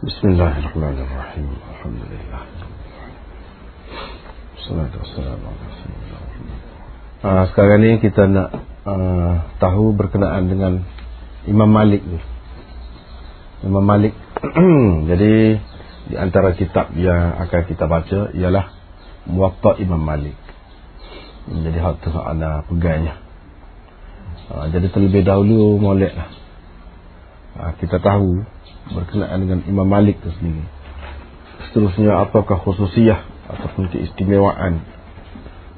Bismillahirrahmanirrahim. Alhamdulillah. Salatu wassalamu ala rasulillah. Uh, sekarang ni kita nak uh, tahu berkenaan dengan Imam Malik ni. Imam Malik. Jadi di antara kitab yang akan kita baca ialah Muwatta Imam Malik. Jadi hak tu ana pegangnya. Uh, jadi terlebih dahulu moleklah. Uh, kita tahu berkenaan dengan Imam Malik itu sendiri. Seterusnya apakah khususiyah ataupun keistimewaan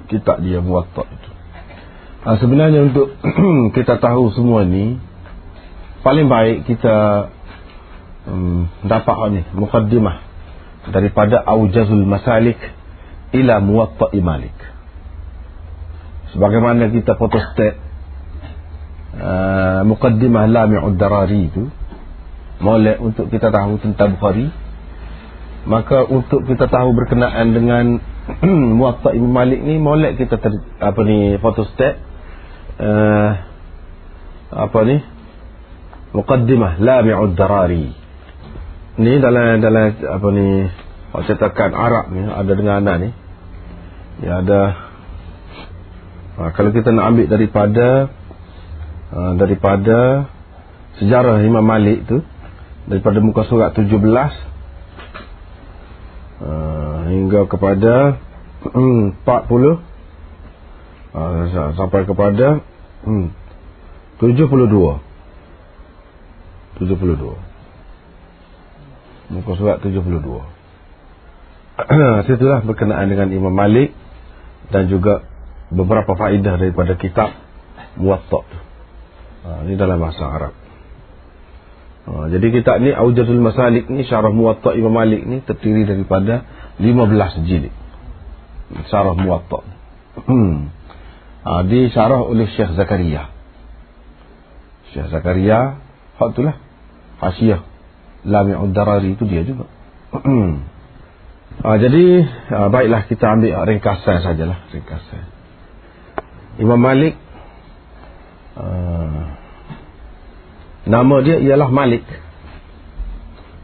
kitab dia muwatta itu. Ha, sebenarnya untuk kita tahu semua ni paling baik kita um, dapat ni mukaddimah daripada Aujazul Masalik ila Muwatta Malik. Sebagaimana kita fotostat uh, mukaddimah Lami'ud Darari itu molek untuk kita tahu tentang Bukhari maka untuk kita tahu berkenaan dengan Muwatta Imam Malik ni molek kita ter, apa ni photostat uh, apa ni muqaddimah Lami'ud Darari. Ni dalam dalam apa ni cetakan Arab ni ada dengan anak ni. Ya ada uh, kalau kita nak ambil daripada uh, daripada sejarah Imam Malik tu daripada muka surat 17 uh, hingga kepada hmm, 40 uh, sampai kepada hmm, 72 72 muka surat 72 situlah berkenaan dengan Imam Malik dan juga beberapa faedah daripada kitab Muwatta uh, ini dalam bahasa Arab Ha, jadi kita ni Aujazul Masalik ni syarah Muwatta Imam Malik ni terdiri daripada 15 jilid. Syarah Muwatta. Hmm. Ha, di syarah oleh Syekh Zakaria. Syekh Zakaria hak itulah Hasyiah Lami'ud Darari itu dia juga. Hmm. Ha, jadi ha, baiklah kita ambil ringkasan sajalah ringkasan. Imam Malik uh, Nama dia ialah Malik.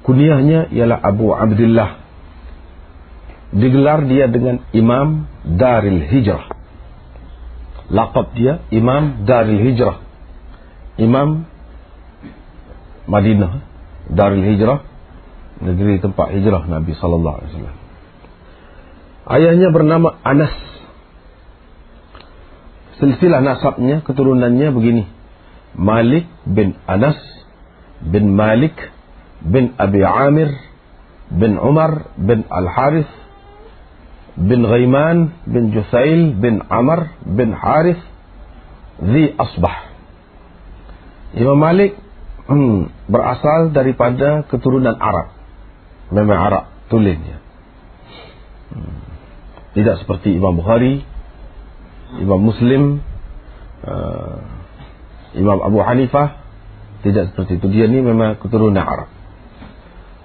Kuniahnya ialah Abu Abdullah. Digelar dia dengan Imam Daril Hijrah. Laqab dia Imam Daril Hijrah. Imam Madinah. Daril Hijrah. Negeri tempat hijrah Nabi sallallahu alaihi wasallam. Ayahnya bernama Anas. Silsilah nasabnya, keturunannya begini. Malik bin Anas bin Malik bin Abi Amir bin Umar bin Al-Harith bin Ghaiman bin Jusail bin Amr bin Harith Zi Asbah Imam Malik hmm, berasal daripada keturunan Arab. Memang Arab tulisnya. Hmm. tidak seperti Imam Bukhari Imam Muslim uh, Imam Abu Hanifah tidak seperti itu. Dia ni memang keturunan Arab.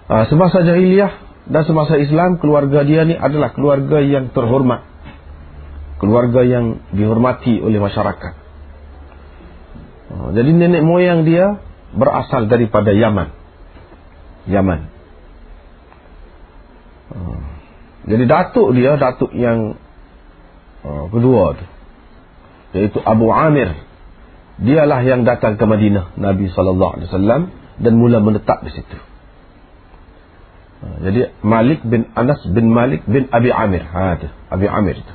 Uh, semasa jahiliyah dan semasa Islam keluarga dia ni adalah keluarga yang terhormat. Keluarga yang dihormati oleh masyarakat. Uh, jadi nenek moyang dia berasal daripada Yaman. Yaman. Uh, jadi datuk dia datuk yang uh, kedua tu. Iaitu Abu Amir dialah yang datang ke Madinah Nabi sallallahu alaihi wasallam dan mula menetap di situ. Ha, jadi Malik bin Anas bin Malik bin Abi Amir. Ha tu, Abi Amir itu.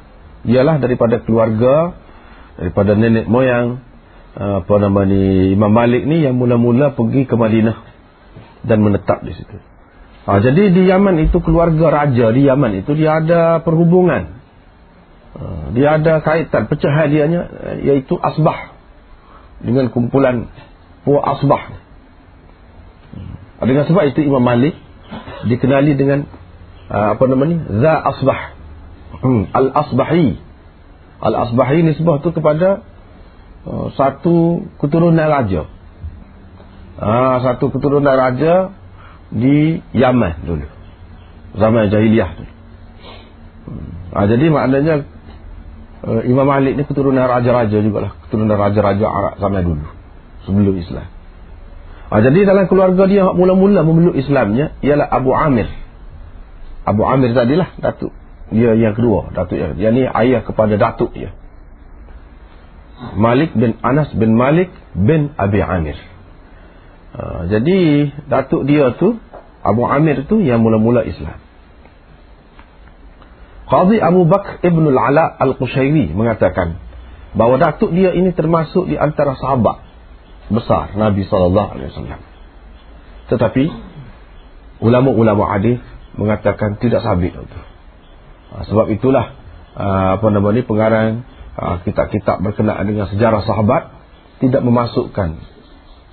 Ialah daripada keluarga daripada nenek moyang ha, apa nama ni Imam Malik ni yang mula-mula pergi ke Madinah dan menetap di situ. Ha, jadi di Yaman itu keluarga raja di Yaman itu dia ada perhubungan. Ha, dia ada kaitan pecahan dianya iaitu asbah dengan kumpulan puak asbah. Dengan sebab itu Imam Malik dikenali dengan uh, apa nama ni? Za asbah. Hmm. Al-asbahi. Al-asbahi nisbah tu kepada uh, satu keturunan raja. Uh, satu keturunan raja di Yaman dulu. Zaman jahiliyah tu. Hmm. Jadi maknanya uh, Imam Malik ni keturunan raja-raja juga lah keturunan raja-raja Arab zaman dulu sebelum Islam Ha, jadi dalam keluarga dia mula-mula memeluk Islamnya ialah Abu Amir. Abu Amir tadilah datuk. Dia yang kedua, datuk yang. Dia ni ayah kepada datuk dia. Malik bin Anas bin Malik bin Abi Amir. Ha, jadi datuk dia tu Abu Amir tu yang mula-mula Islam. Qadhi Abu Bakr Ibn Al-Ala Al-Qushairi mengatakan bahawa datuk dia ini termasuk di antara sahabat besar Nabi sallallahu alaihi wasallam. Tetapi ulama-ulama hadis mengatakan tidak sabit itu. Ha, sebab itulah ha, apa nama ni pengarang ha, kitab-kitab berkenaan dengan sejarah sahabat tidak memasukkan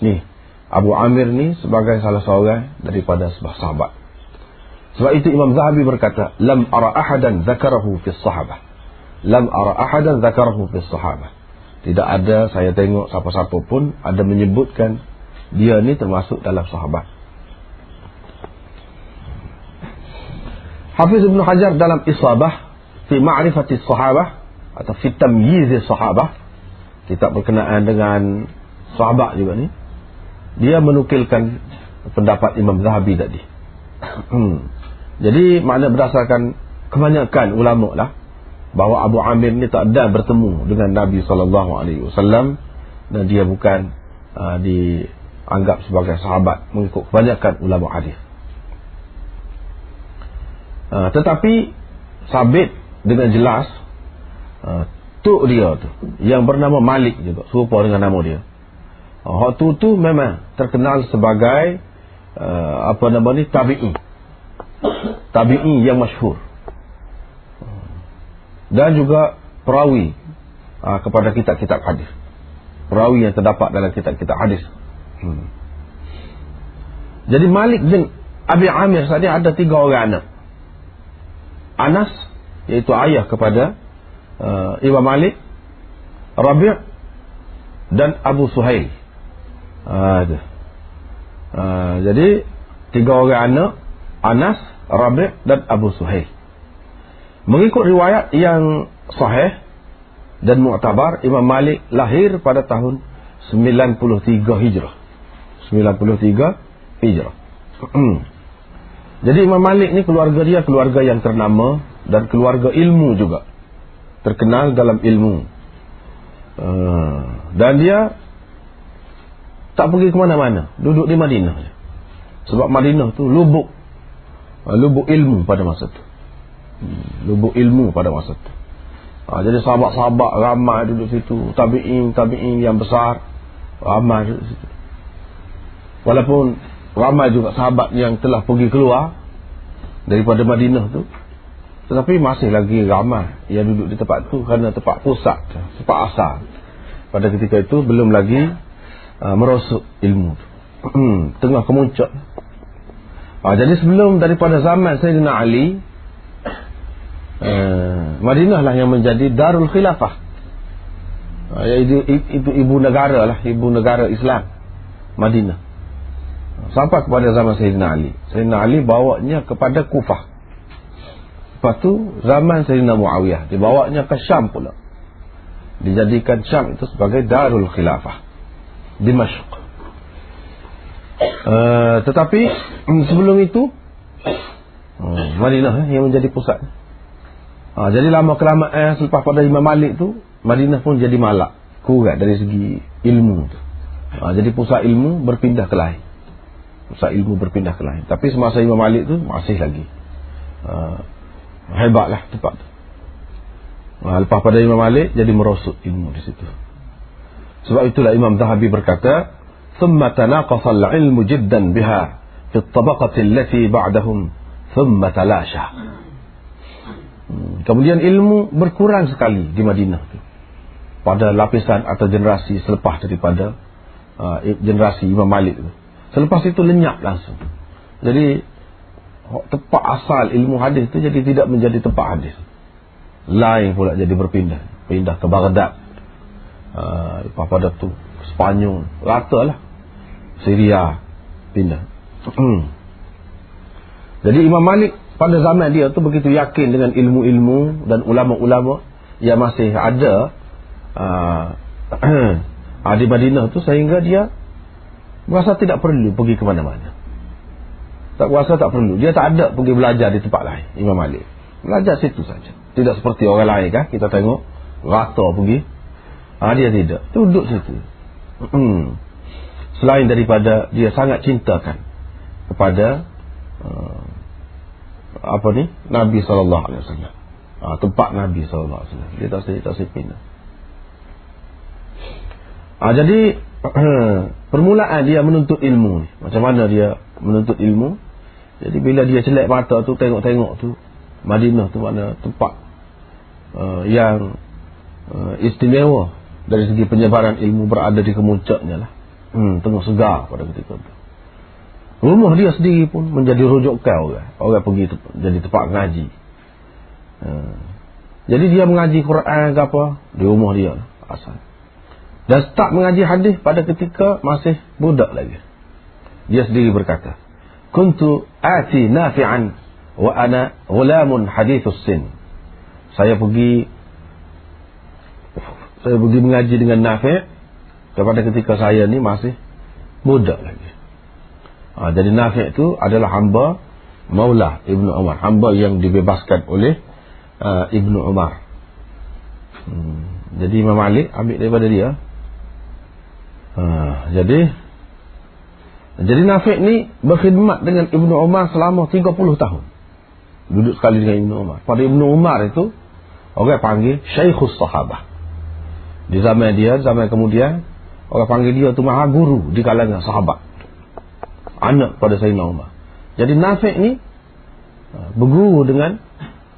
ni Abu Amir ni sebagai salah seorang daripada sebuah sahabat. Sebab itu Imam Zahabi berkata, "Lam ara ahadan dzakarahu fi sahabah." Lam ara ahadan dzakarahu fi sahabah. Tidak ada saya tengok siapa-siapa pun ada menyebutkan dia ni termasuk dalam sahabat. Hafiz Ibn Hajar dalam Isabah fi ma'rifati sahabah atau fi tamyiz sahabah kitab berkenaan dengan sahabat juga ni dia menukilkan pendapat Imam Zahabi tadi. Jadi makna berdasarkan kebanyakan ulama lah bahawa Abu Amir ni tak ada bertemu dengan Nabi sallallahu alaihi wasallam dan dia bukan uh, dianggap sebagai sahabat mengikut kebanyakan ulama hadis. Uh, tetapi sabit dengan jelas uh, tu dia tu yang bernama Malik juga serupa dengan nama dia. Uh, tu tu memang terkenal sebagai uh, apa nama ni tabi'i. Tabi'i yang masyhur dan juga perawi uh, kepada kitab-kitab hadis. Perawi yang terdapat dalam kitab-kitab hadis. Hmm. Jadi Malik bin Abi Amir tadi ada tiga orang anak. Anas iaitu ayah kepada uh, Imam Malik, Rabi' dan Abu Suhail. Uh, uh, jadi tiga orang anak Anas, Rabi' dan Abu Suhail. Mengikut riwayat yang sahih dan mu'tabar, Imam Malik lahir pada tahun 93 Hijrah. 93 Hijrah. Jadi Imam Malik ni keluarga dia keluarga yang ternama dan keluarga ilmu juga. Terkenal dalam ilmu. Uh, dan dia tak pergi ke mana-mana. Duduk di Madinah. Sebab Madinah tu lubuk. Uh, lubuk ilmu pada masa tu lubuk ilmu pada masa itu. Ha, jadi sahabat-sahabat ramai duduk situ, tabi'in, tabi'in yang besar ramai duduk situ. Walaupun ramai juga sahabat yang telah pergi keluar daripada Madinah tu, tetapi masih lagi ramai yang duduk di tempat tu kerana tempat pusat, tempat asal. Pada ketika itu belum lagi uh, merosuk ilmu tu. Tengah kemuncak. Ha, jadi sebelum daripada zaman Sayyidina Ali Eh, Madinah lah yang menjadi Darul Khilafah. Uh, itu, itu ibu negara lah Ibu negara Islam Madinah. Sampai kepada zaman Sayyidina Ali. Sayyidina Ali bawanya kepada Kufah. Lepas tu zaman Sayyidina Muawiyah Dibawanya ke Syam pula. Dijadikan Syam itu sebagai Darul Khilafah. Dimashq uh, Tetapi sebelum itu uh, Madinah eh, yang menjadi pusat Ha, jadi lama kelamaan eh, selepas pada Imam Malik tu Madinah pun jadi malak kuat dari segi ilmu tu. Ha, jadi pusat ilmu berpindah ke lain. Pusat ilmu berpindah ke lain. Tapi semasa Imam Malik tu masih lagi. Ha, hebatlah tempat tu. Ha, lepas pada Imam Malik jadi merosot ilmu di situ. Sebab itulah Imam Zahabi berkata, ثم تناقص العلم جدا بها في الطبقة التي بعدهم ثم تلاشى Hmm. Kemudian ilmu berkurang sekali di Madinah itu. Pada lapisan atau generasi selepas daripada uh, generasi Imam Malik itu. Selepas itu lenyap langsung. Jadi tempat asal ilmu hadis itu jadi tidak menjadi tempat hadis. Lain pula jadi berpindah. Pindah ke Baghdad. Uh, pada tu Spanyol. Rata lah. Syria. Pindah. Hmm. Jadi Imam Malik pada zaman dia tu begitu yakin dengan ilmu-ilmu dan ulama-ulama yang masih ada uh, di Madinah tu sehingga dia Berasa tidak perlu pergi ke mana-mana. Tak kuasa tak perlu. Dia tak ada pergi belajar di tempat lain. Imam Malik. Belajar situ saja. Tidak seperti orang lain kan. Kita tengok. Rata pergi. Ha, dia tidak. Duduk situ. Selain daripada dia sangat cintakan kepada uh, apa ni Nabi sallallahu alaihi wasallam. Ha, tempat Nabi sallallahu alaihi wasallam. Dia tak sedih tak sedih pindah. Ha, jadi permulaan dia menuntut ilmu ni. Macam mana dia menuntut ilmu? Jadi bila dia celak mata tu tengok-tengok tu Madinah tu mana tempat uh, yang uh, istimewa dari segi penyebaran ilmu berada di kemuncaknya lah. Hmm, tengah segar pada ketika itu. Rumah dia sendiri pun menjadi rujukan orang. Orang pergi te jadi tempat ngaji. Hmm. Jadi dia mengaji Quran ke apa di rumah dia lah, asal. Dan start mengaji hadis pada ketika masih budak lagi. Dia sendiri berkata, kuntu ati nafi'an wa ana ghulamun hadithus sin saya pergi saya pergi mengaji dengan Nafi' kepada ketika saya ni masih muda lagi ha, jadi Nafi' itu adalah hamba Maula Ibnu Umar hamba yang dibebaskan oleh uh, Ibnu Umar hmm, jadi Imam Malik ambil daripada dia ha, jadi jadi Nafiq ni berkhidmat dengan Ibnu Umar selama 30 tahun. Duduk sekali dengan Ibnu Umar. Pada Ibnu Umar itu, orang panggil Syekhus Sahabah. Di zaman dia, zaman kemudian, orang panggil dia tu maha guru di kalangan sahabat. Anak pada Sayyidina Umar. Jadi Nafiq ni, ha, berguru dengan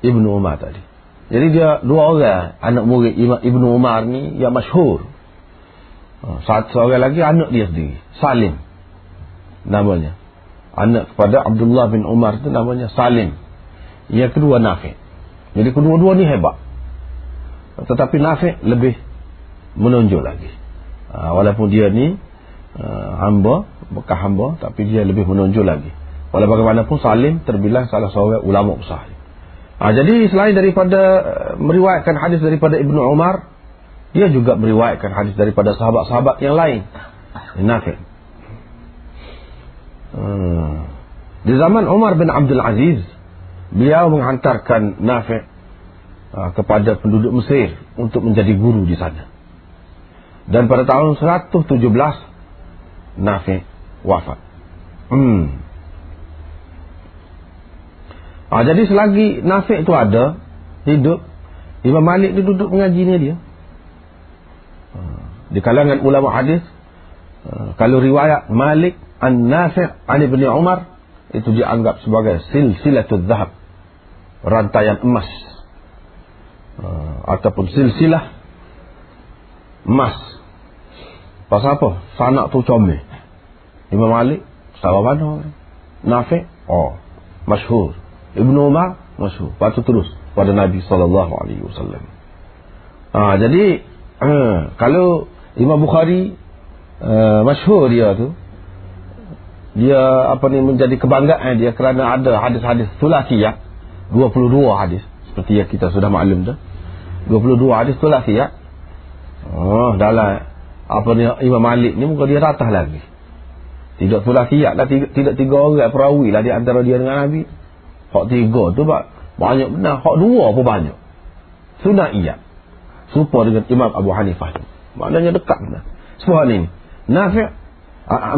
Ibnu Umar tadi. Jadi dia dua orang, anak murid Ibnu Umar ni yang masyhur. Ha, satu orang lagi anak dia sendiri, Salim namanya. Anak kepada Abdullah bin Umar itu namanya Salim. Yang kedua Nafi. Jadi kedua-dua ni hebat. Tetapi Nafi lebih menonjol lagi. Ha, walaupun dia ni uh, hamba, bekas hamba, tapi dia lebih menonjol lagi. Walau bagaimanapun Salim terbilang salah seorang ulama besar. Ha, jadi selain daripada uh, meriwayatkan hadis daripada Ibnu Umar, dia juga meriwayatkan hadis daripada sahabat-sahabat yang lain. Nafi. Hmm. Di zaman Umar bin Abdul Aziz, beliau menghantarkan Nafi' uh, kepada penduduk Mesir untuk menjadi guru di sana. Dan pada tahun 117, Nafi' wafat. Hmm. Ah, jadi selagi Nafi' itu ada, hidup, Imam Malik itu duduk mengajinya dia. Ah, di kalangan ulama hadis, uh, kalau riwayat Malik An-Nafi' an Ibn Umar itu dianggap sebagai silsilatul zahab rantaian emas uh, ataupun silsilah emas pasal apa? sanak tu comel. Imam Malik sahabat mana Nafi' oh masyhur. Ibn Umar masyhur. Patut terus pada Nabi SAW ha, jadi uh, kalau Imam Bukhari uh, masyhur dia tu dia apa ni menjadi kebanggaan dia kerana ada hadis-hadis sulasiyah 22 hadis seperti yang kita sudah maklum dah. 22 hadis sulasiyah oh dalam apa ni Imam Malik ni muka dia ratah lagi. Tidak sulasiyah lah tidak, tidak tiga orang perawi lah di antara dia dengan Nabi. Hak tiga tu bak, banyak benar. Hak dua pun banyak. Sunaiyah serupa dengan Imam Abu Hanifah maknanya dekat benar. Sebab ni Nafi'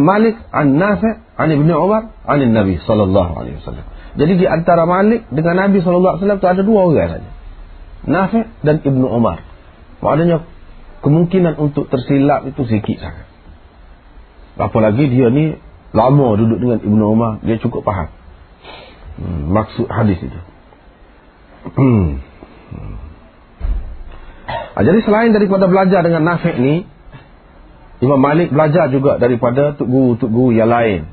Malik an Nafi' an Ibnu Umar an Nabi sallallahu alaihi wasallam. Jadi di antara Malik dengan Nabi sallallahu alaihi wasallam itu ada dua orang saja. Nafi' dan Ibnu Umar. Maknanya kemungkinan untuk tersilap itu sikit sangat. Apalagi dia ni lama duduk dengan Ibnu Umar, dia cukup faham. Hmm, maksud hadis itu. Hmm. Ah, jadi selain daripada belajar dengan Nafi' ni, Imam Malik belajar juga daripada tuk guru-tuk guru yang lain.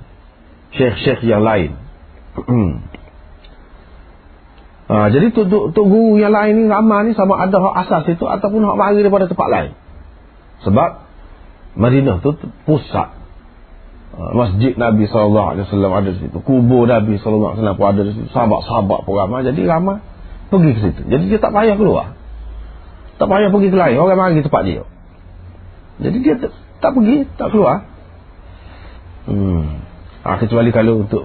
Syekh-syekh yang lain. ha, jadi tuk, tuk, tuk guru yang lain ni ramai ni sama ada hak asas itu ataupun hak mari daripada tempat lain. Sebab Madinah tu pusat ha, masjid Nabi SAW ada di situ. Kubur Nabi SAW pun ada di situ. Sahabat-sahabat pun ramai. Jadi ramai pergi ke situ. Jadi dia tak payah keluar. Tak payah pergi ke lain. Orang mari tempat dia. Jadi dia tak pergi, tak keluar. hmm. ha, kecuali kalau untuk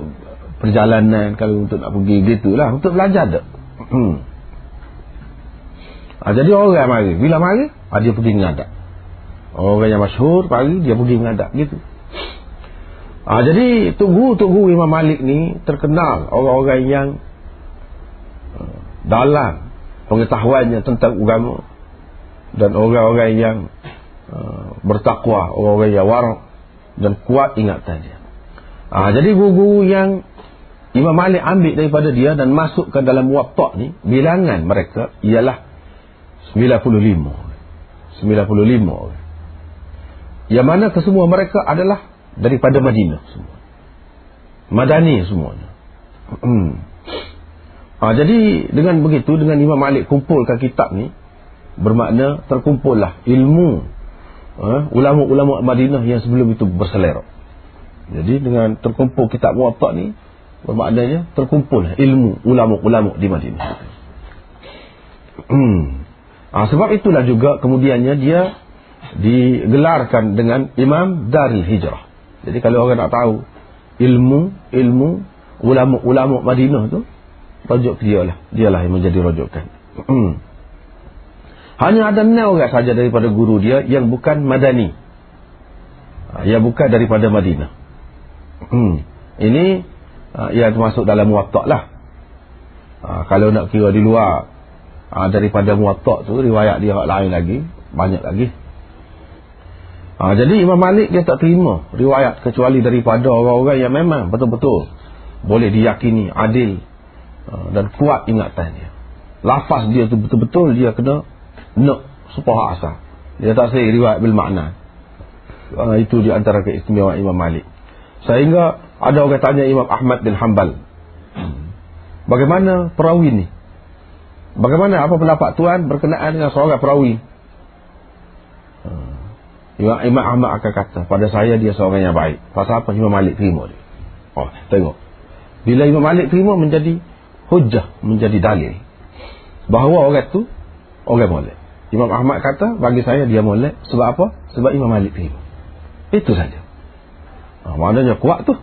perjalanan kalau untuk nak pergi gitulah untuk belajar tak? Ha, jadi orang mari. Bila mari? Ha, dia pergi mengadap orang yang masyhur pagi dia pergi mengadap gitu. Ha, jadi tunggu-tunggu Imam Malik ni terkenal orang-orang yang dalam pengetahuannya tentang agama dan orang-orang yang uh, bertakwa, orang-orang yang warak dan kuat ingatannya. Ah, jadi guru-guru yang Imam Malik ambil daripada dia dan masuk ke dalam watak ni, bilangan mereka ialah 95. 95 orang. Yang mana kesemua mereka adalah daripada Madinah semua. Madani semuanya. Hmm. Ha, jadi dengan begitu, dengan Imam Malik kumpulkan kitab ni, bermakna terkumpullah ilmu uh, ulama-ulama Madinah yang sebelum itu berselera. Jadi dengan terkumpul kitab Muwatta ni bermaknanya terkumpul ilmu ulama-ulama di Madinah. Ah, sebab itulah juga kemudiannya dia digelarkan dengan Imam Darul Hijrah. Jadi kalau orang nak tahu ilmu ilmu ulama-ulama Madinah tu rujuk dia lah. Dialah yang menjadi rujukan. Hmm. Hanya ada enam orang saja daripada guru dia yang bukan Madani. Ha, yang bukan daripada Madinah. Hmm. Ini uh, ia termasuk dalam muwatta' lah. Uh, kalau nak kira di luar uh, daripada muwatta' tu, riwayat dia lain lagi. Banyak lagi. Jadi Imam Malik dia tak terima riwayat kecuali daripada orang-orang yang memang betul-betul boleh diyakini adil dan kuat ingatannya. Lafaz dia tu betul-betul dia kena nak supaya asal. Dia tak say riwayat bil makna. Uh, itu di antara keistimewaan Imam Malik. Sehingga ada orang tanya Imam Ahmad bin Hanbal. Bagaimana perawi ni? Bagaimana apa pendapat tuan berkenaan dengan seorang perawi? Uh, Imam, Imam Ahmad akan kata pada saya dia seorang yang baik. Pasal apa Imam Malik terima dia? Oh, tengok. Bila Imam Malik terima menjadi hujah, menjadi dalil. Bahawa orang tu orang boleh. Imam Ahmad kata bagi saya dia molek sebab apa? Sebab Imam Malik terima. Itu saja. Ha, maknanya kuat tu.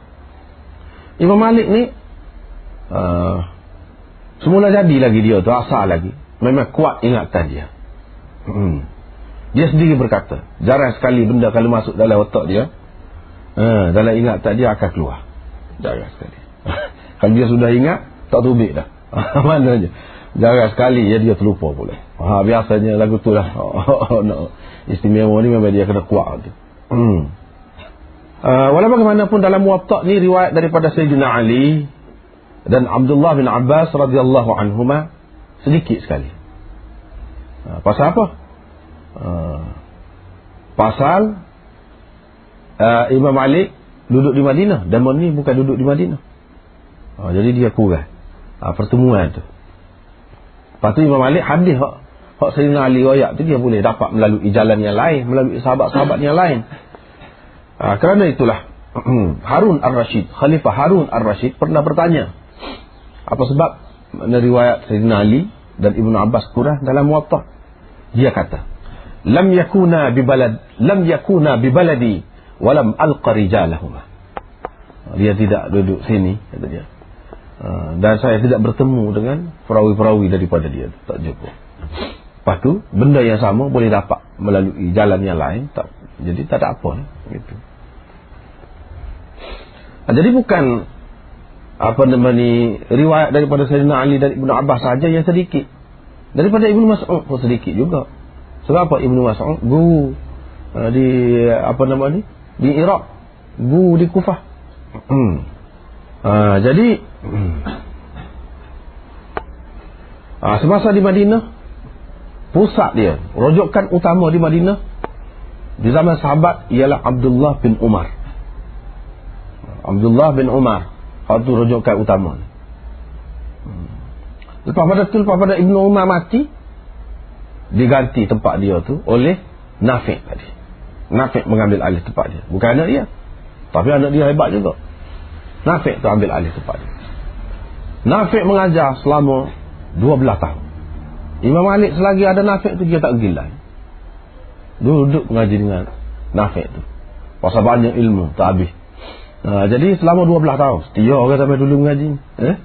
Imam Malik ni uh, semula jadi lagi dia tu asal lagi. Memang kuat ingatan dia. Hmm. Dia sendiri berkata, jarang sekali benda kalau masuk dalam otak dia, uh, dalam ingatan dia akan keluar. Jarang sekali. kalau dia sudah ingat, tak tubik dah. Maknanya jarang sekali ya dia terlupa pula. Ha biasanya lagu tu lah. no. Istimewa ni memang dia kena kuat tu. Hmm. Uh, walaupun bagaimanapun dalam muwatta ni riwayat daripada Sayyidina Ali dan Abdullah bin Abbas radhiyallahu anhuma sedikit sekali. Uh, pasal apa? Uh, pasal uh, Imam Malik duduk di Madinah dan ni bukan duduk di Madinah. Uh, jadi dia kurang uh, pertemuan tu. Lepas tu Imam Malik hadis hak, hak Sayyidina Ali royak tu dia boleh dapat melalui jalan yang lain, melalui sahabat-sahabat yang lain. Ha, kerana itulah Harun Ar-Rashid, Khalifah Harun Ar-Rashid pernah bertanya apa sebab riwayat Sayyidina Ali dan Ibnu Abbas kurang dalam muwatta. Dia kata, "Lam yakuna bi balad, lam yakuna bi baladi wa lam alqa rijalahuma." Dia tidak duduk sini kata dia. Ah, dan saya tidak bertemu dengan perawi-perawi daripada dia tak jumpa lepas tu benda yang sama boleh dapat melalui jalan yang lain tak jadi tak ada apa gitu jadi bukan apa nama ni riwayat daripada Sayyidina Ali dan Ibnu Abbas saja yang sedikit. Daripada Ibnu Mas'ud pun sedikit juga. Sebab apa Ibnu Mas'ud? Guru uh, di apa nama ni? Di Iraq. Guru di Kufah. Hmm. uh, jadi semasa di Madinah pusat dia rojokan utama di Madinah di zaman sahabat ialah Abdullah bin Umar Abdullah bin Umar itu rojokan utama lepas pada tu lepas pada Ibn Umar mati diganti tempat dia tu oleh Nafiq tadi Nafiq mengambil alih tempat dia bukan anak dia tapi anak dia hebat juga Nafiq tu ambil alih tempat dia Nafiq mengajar selama 12 tahun. Imam Malik selagi ada Nafiq tu dia tak gila. Duduk mengaji dengan Nafiq tu. Pasal banyak ilmu tak habis. Ha, jadi selama 12 tahun setia orang sampai dulu mengaji. Eh?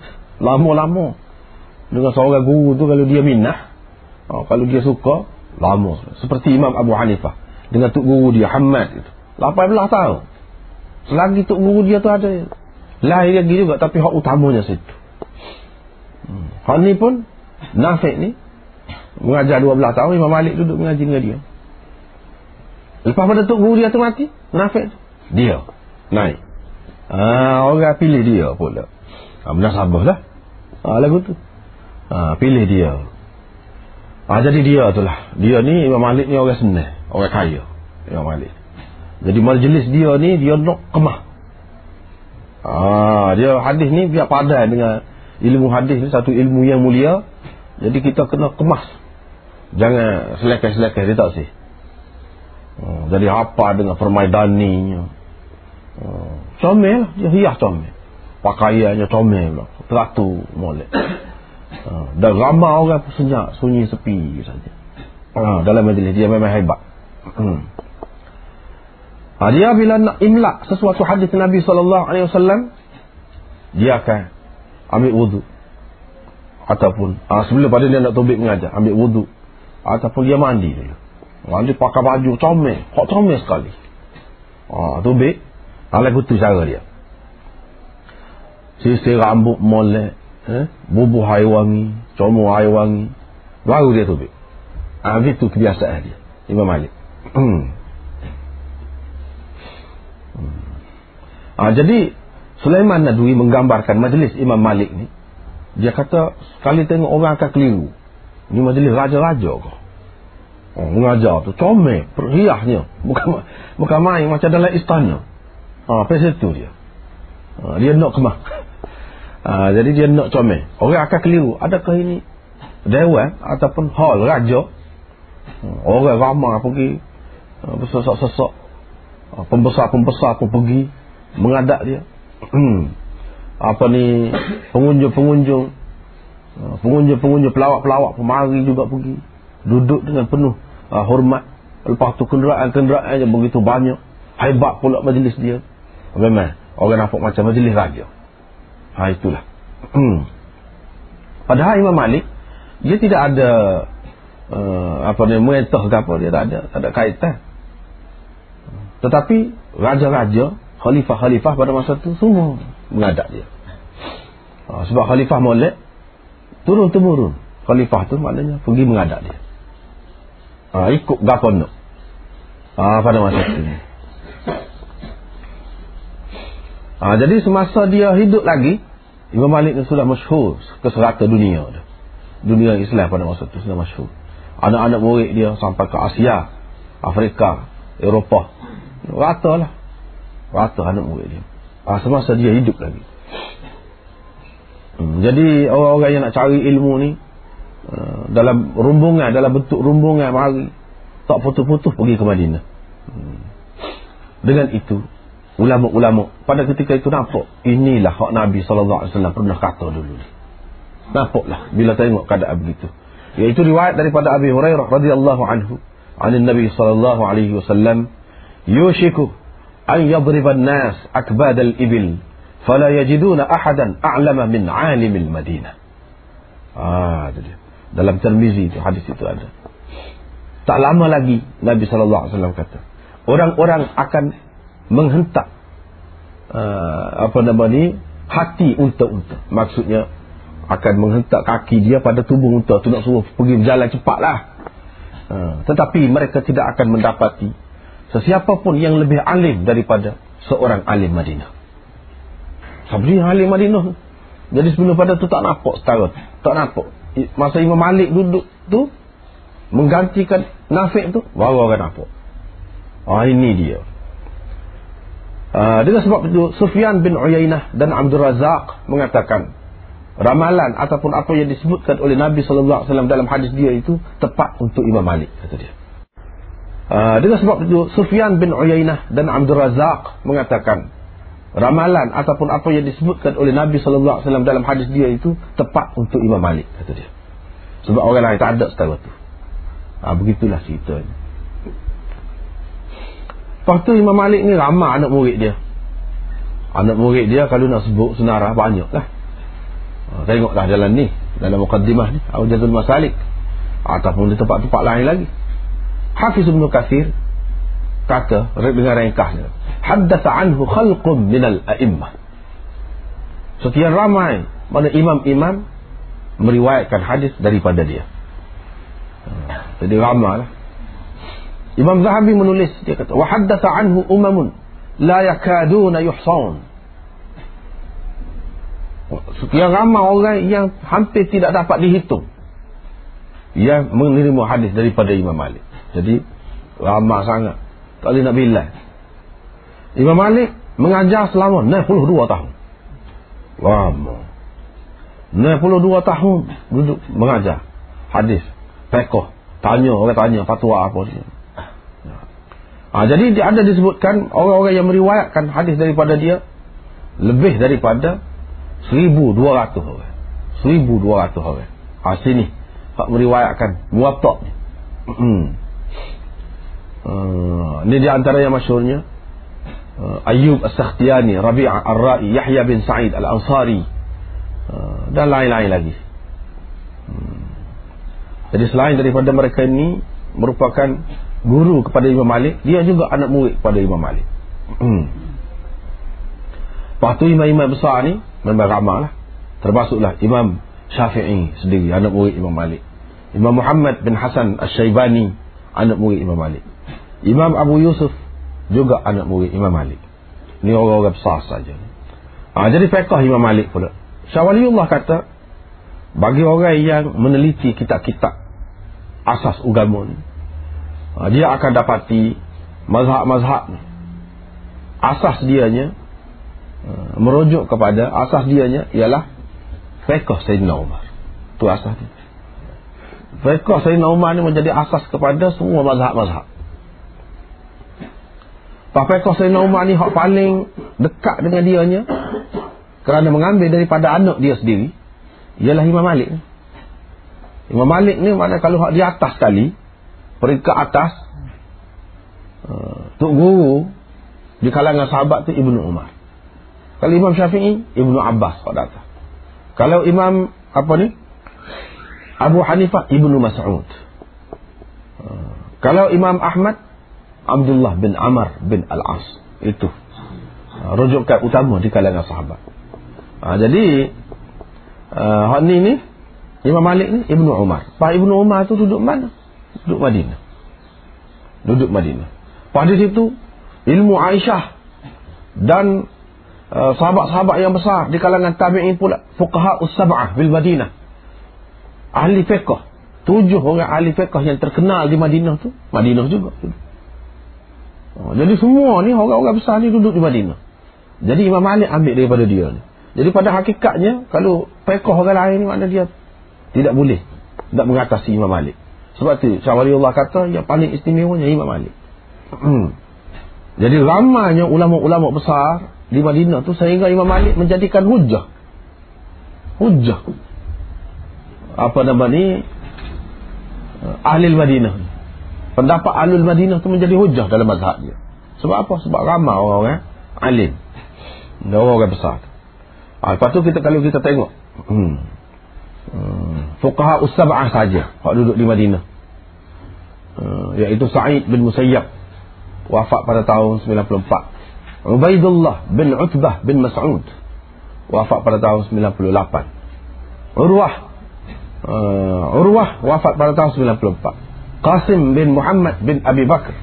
Lama-lama. Dengan seorang guru tu kalau dia minah. Ha, kalau dia suka. Lama. Seperti Imam Abu Hanifah. Dengan tuk guru dia Hamad. Itu. 18 tahun. Selagi tuk guru dia tu ada. Lahir lagi juga. Tapi hak utamanya situ. Hmm. Hak ni pun. Nafik ni. Mengajar 12 tahun. Imam Malik duduk mengaji dengan dia. Lepas pada tuk guru dia tu mati. Nafik tu. Dia. Naik. Ha, orang pilih dia pula. Ha, benar sabar lah. Ha, lagu tu. Ha, pilih dia. Ha, jadi dia tu lah. Dia ni Imam Malik ni orang senang. Orang kaya. Imam Malik. Jadi majlis dia ni dia nak kemah. Ha, dia hadis ni biar padan dengan ilmu hadis ni satu ilmu yang mulia. Jadi kita kena kemas. Jangan selekeh-selekeh dia tak sih. Ha, jadi apa dengan permaidaninya. Hmm. Comel lah. Dia hias comel. Pakaiannya comel lah. Teratur molek. Uh, dan ramai orang pun senyap. Sunyi sepi saja. Uh, dalam majlis dia memang hebat. Hmm. Uh, dia bila nak imlak sesuatu hadis Nabi SAW. Dia akan ambil wudhu. Ataupun uh, sebelum pada dia nak tobik mengajar. Ambil wudhu. Ataupun dia mandi dulu. Mandi pakai baju comel. Kok comel sekali. Uh, tobik. Kalau tu cara dia. Sisir rambut molek. Eh? Bubuh air wangi. Comor air wangi. Baru dia tubik. Ha, itu kebiasaan dia. Imam Malik. Ha, jadi, Sulaiman Nadwi menggambarkan majlis Imam Malik ni. Dia kata, sekali tengok orang akan keliru. Ini majlis raja-raja kau. Oh, mengajar tu. Comel. Perhiahnya. Bukan, bukan main macam dalam istana. Ha, apa situ dia. Ha, dia nak kemah. Ha, jadi dia nak comel. Orang akan keliru. Adakah ini dewan ataupun hall raja? Ha, orang ramai pergi. Bersesak-sesak. Ha, pembesar-pembesar pun pergi. Mengadak dia. Hmm. apa ni. Pengunjung-pengunjung. Pengunjung-pengunjung pelawak-pelawak pun mari juga pergi. Duduk dengan penuh ha, hormat. Lepas tu kenderaan-kenderaan yang begitu banyak. Hebat pula majlis dia. Memang orang nampak macam majlis raja. Ha itulah. Hmm. Padahal Imam Malik dia tidak ada uh, apa ni merintah ke apa dia tak ada tak ada kaitan. Tetapi raja-raja, khalifah-khalifah pada masa itu semua mengadap dia. Ha, sebab khalifah molek turun temurun. Khalifah tu maknanya pergi mengadap dia. Ha, ikut gapo nak. Ha, pada masa itu. Ha, jadi semasa dia hidup lagi, Imam Malik ni sudah masyhur ke serata dunia. Dunia Islam pada masa itu sudah masyhur. Anak-anak murid dia sampai ke Asia, Afrika, Eropah. Rata lah. Rata anak murid dia. Ha, semasa dia hidup lagi. Hmm, jadi orang-orang yang nak cari ilmu ni, uh, dalam rumbungan, dalam bentuk rumbungan mari, tak putus-putus pergi ke Madinah. Hmm. Dengan itu, ulama-ulama pada ketika itu nampak inilah hak Nabi SAW pernah kata dulu nampaklah bila tengok keadaan begitu. Iaitu riwayat daripada Abi Hurairah radhiyallahu anhu an Nabi sallallahu alaihi wasallam yushiku an yadriba an-nas akbad al-ibil fala yajiduna ahadan a'lama min 'alim al-Madinah ah jadi dalam Tirmizi itu hadis itu ada. Tak lama lagi Nabi sallallahu alaihi wasallam kata orang-orang akan menghentak uh, apa nama ni hati unta-unta. Maksudnya akan menghentak kaki dia pada tubuh unta. Tu nak suruh pergi berjalan cepatlah. Uh, tetapi mereka tidak akan mendapati sesiapa pun yang lebih alim daripada seorang alim Madinah. Yang alim Madinah. Jadi sebelum pada tu tak nampak setara. Tak nampak. Masa Imam Malik duduk tu menggantikan Nafik tu baru orang nampak. Ah ini dia Uh, dengan sebab itu Sufyan bin Uyainah dan Abdul Razak mengatakan ramalan ataupun apa yang disebutkan oleh Nabi sallallahu alaihi wasallam dalam hadis dia itu tepat untuk Imam Malik kata dia. Uh, dengan sebab itu Sufyan bin Uyainah dan Abdul Razak mengatakan ramalan ataupun apa yang disebutkan oleh Nabi sallallahu alaihi wasallam dalam hadis dia itu tepat untuk Imam Malik kata dia. Sebab orang lain tak ada setara tu. Ah uh, begitulah ceritanya. Lepas tu Imam Malik ni ramah anak murid dia. Anak murid dia kalau nak sebut senarah banyak lah. Ha, tengoklah jalan ni. Dalam mukaddimah ni. Awjatul Masalik. Ataupun di tempat-tempat lain lagi. Hafiz Ibn Kathir. Kata. Dengan ringkasnya. Haddatha anhu khalqum minal a'immah. Sekian ramai. Mana imam-imam. Meriwayatkan hadis daripada dia. Ha, jadi ramai lah. Imam Zahabi menulis. Dia kata. Wa haddatha anhu umamun la yakaduna yuhsaun sekian ramai orang yang hampir tidak dapat dihitung. Yang menerima hadis daripada Imam Malik. Jadi ramai sangat. Tak boleh nak bilang. Imam Malik mengajar selama 62 tahun. Lama. 62 tahun duduk mengajar hadis. Pekoh. Tanya orang tanya fatwa apa dia Ha, jadi ada disebutkan orang-orang yang meriwayatkan hadis daripada dia lebih daripada 1200 orang. 1200 orang. Ha, sini hak meriwayatkan muwatta' ni. Hmm. Uh, ini di antara yang masyhurnya uh, Ayyub As-Sakhtiyani, Rabi'ah Ar-Ra'i, Yahya bin Sa'id Al-Ansari uh, dan lain-lain lagi. Hmm. Jadi selain daripada mereka ini merupakan guru kepada Imam Malik dia juga anak murid kepada Imam Malik. Hmm. lepas tu imam-imam besar ni memang ramah lah. Termasuklah Imam Syafi'i sendiri anak murid Imam Malik. Imam Muhammad bin Hasan Al-Syaibani anak murid Imam Malik. Imam Abu Yusuf juga anak murid Imam Malik. Ni orang-orang besar saja. Ha, jadi fiqah Imam Malik pula. Syawaliullah kata bagi orang yang meneliti kitab-kitab asas agama ni dia akan dapati mazhab-mazhab asas dianya ha, merujuk kepada asas dianya ialah fiqh Sayyidina Umar. Itu asas dia. Fiqh Sayyidina Umar ni menjadi asas kepada semua mazhab-mazhab. Fiqh Sayyidina Umar ni hak paling dekat dengan dianya kerana mengambil daripada anak dia sendiri ialah Imam Malik Imam Malik ni mana kalau hak di atas sekali peringkat atas uh, Tok Guru di kalangan sahabat tu Ibnu Umar. Kalau Imam Syafi'i, Ibnu Abbas kau datang. Kalau Imam apa ni? Abu Hanifah, Ibnu Mas'ud. Uh, kalau Imam Ahmad, Abdullah bin Amr bin Al-As. Itu. Uh, rujukan utama di kalangan sahabat. Jadi, uh, ni ni, Imam Malik ni, Ibnu Umar. Pak Ibnu Umar tu duduk mana? Duduk Madinah. Duduk Madinah. Pada situ ilmu Aisyah dan uh, sahabat-sahabat yang besar di kalangan tabi'in pula fuqaha us-sab'ah bil Madinah. Ahli fiqh. Tujuh orang ahli fiqh yang terkenal di Madinah tu, Madinah juga. Oh, jadi semua ni orang-orang besar ni duduk di Madinah. Jadi Imam Malik ambil daripada dia ni. Jadi pada hakikatnya kalau fiqh orang lain ni makna dia tidak boleh tidak mengatasi Imam Malik. Sebab tu Syawali Allah kata yang paling istimewanya Imam Malik. Hmm. Jadi ramainya ulama-ulama besar di Madinah tu sehingga Imam Malik menjadikan hujah. Hujah. Apa nama ni? Uh, ahli Madinah. Pendapat ahli Madinah tu menjadi hujah dalam mazhab dia. Sebab apa? Sebab ramai orang-orang alim. Dan orang-orang besar. Ha, lepas tu kita kalau kita tengok. Hmm. Hmm. Fuqaha Us-Sab'ah saja Hak duduk di Madinah. Uh, Iaitu Sa'id bin Musayyab Wafat pada tahun 94 Ubaidullah bin Utbah bin Mas'ud Wafat pada tahun 98 Urwah uh, Urwah wafat pada tahun 94 Qasim bin Muhammad bin Abi Bakr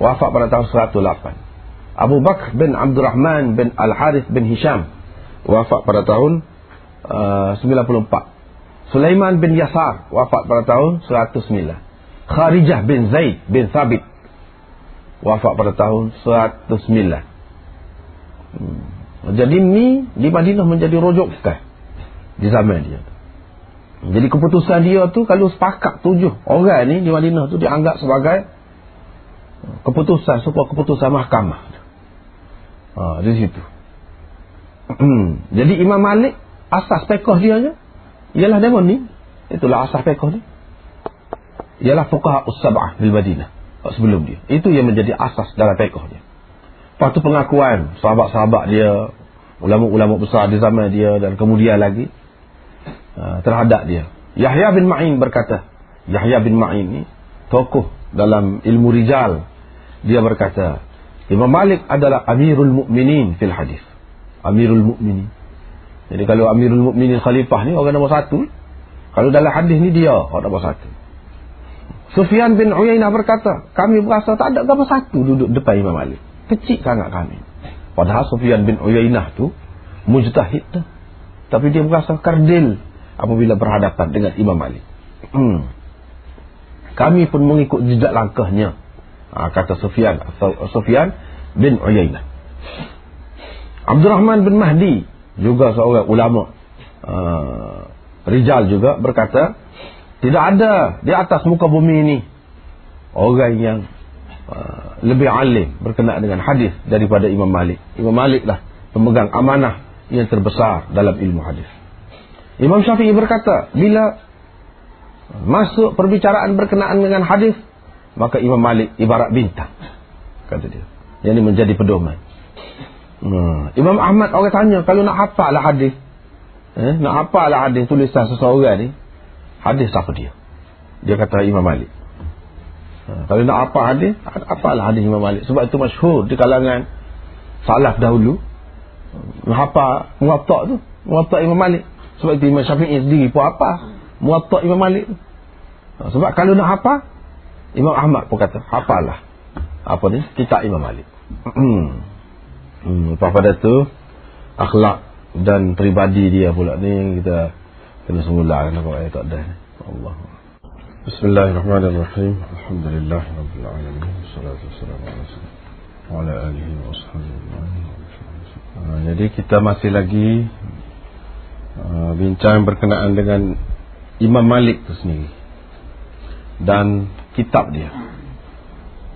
Wafat pada tahun 108 Abu Bakr bin Abdul Rahman bin Al-Harith bin Hisham Wafat pada tahun 94 uh, Sulaiman bin Yasar wafat pada tahun 109 Kharijah bin Zaid bin Thabit wafat pada tahun 109 hmm. jadi ni di Madinah menjadi rujukan di zaman dia jadi keputusan dia tu kalau sepakat tujuh orang ni di Madinah tu dianggap sebagai keputusan sebuah keputusan mahkamah ha, di situ. Hmm. jadi Imam Malik asas pekoh dia je ialah demon ni itulah asas pekoh ni ialah fuqaha us-sab'ah bil Madinah sebelum dia itu yang menjadi asas dalam pekoh dia Lepas tu pengakuan sahabat-sahabat dia, ulama-ulama besar di zaman dia dan kemudian lagi uh, terhadap dia. Yahya bin Ma'in berkata, Yahya bin Ma'in ni tokoh dalam ilmu rijal. Dia berkata, Imam Malik adalah Amirul Mukminin fil hadis. Amirul Mukminin. Jadi kalau Amirul Mukminin khalifah ni orang nombor satu. Kalau dalam hadis ni dia orang nombor satu. Sufyan bin Uyainah berkata, kami berasa tak ada nombor satu duduk depan Imam Malik kecil sangat kami. Padahal Sufyan bin Uyainah tu mujtahid tu. Tapi dia merasa kardil apabila berhadapan dengan Imam Malik. Hmm. Kami pun mengikut jejak langkahnya. Ha, kata Sufyan Sufyan bin Uyainah. Abdul Rahman bin Mahdi juga seorang ulama uh, rijal juga berkata tidak ada di atas muka bumi ini orang yang Uh, lebih alim berkenaan dengan hadis daripada Imam Malik. Imam Malik lah pemegang amanah yang terbesar dalam ilmu hadis. Imam Syafi'i berkata, bila masuk perbicaraan berkenaan dengan hadis, maka Imam Malik ibarat bintang. Kata dia. Yang ini menjadi pedoman. Hmm. Imam Ahmad orang tanya, kalau nak hafal lah hadis, eh, nak hafal lah hadis tulisan seseorang ni, hadis siapa dia? Dia kata Imam Malik. Ha, kalau nak apa hadis, apalah hadis Imam Malik. Sebab itu masyhur di kalangan salaf dahulu. Apa muwatta tu? Muwatta Imam Malik. Sebab itu Imam Syafi'i sendiri pun apa? Muwatta Imam Malik. Ha, sebab kalau nak apa? Imam Ahmad pun kata, apalah. Apa ni? Kitab Imam Malik hmm, Lepas pada tu Akhlak dan peribadi dia pula ni Kita kena semula Kenapa ayat tak ada. Allah. Bismillahirrahmanirrahim. Alhamdulillah Rabbil Alamin. Wassalatu wassalamu ala sallam Wa alihi wa ha, Jadi kita masih lagi ha, Bincang berkenaan dengan Imam Malik tu sendiri Dan kitab dia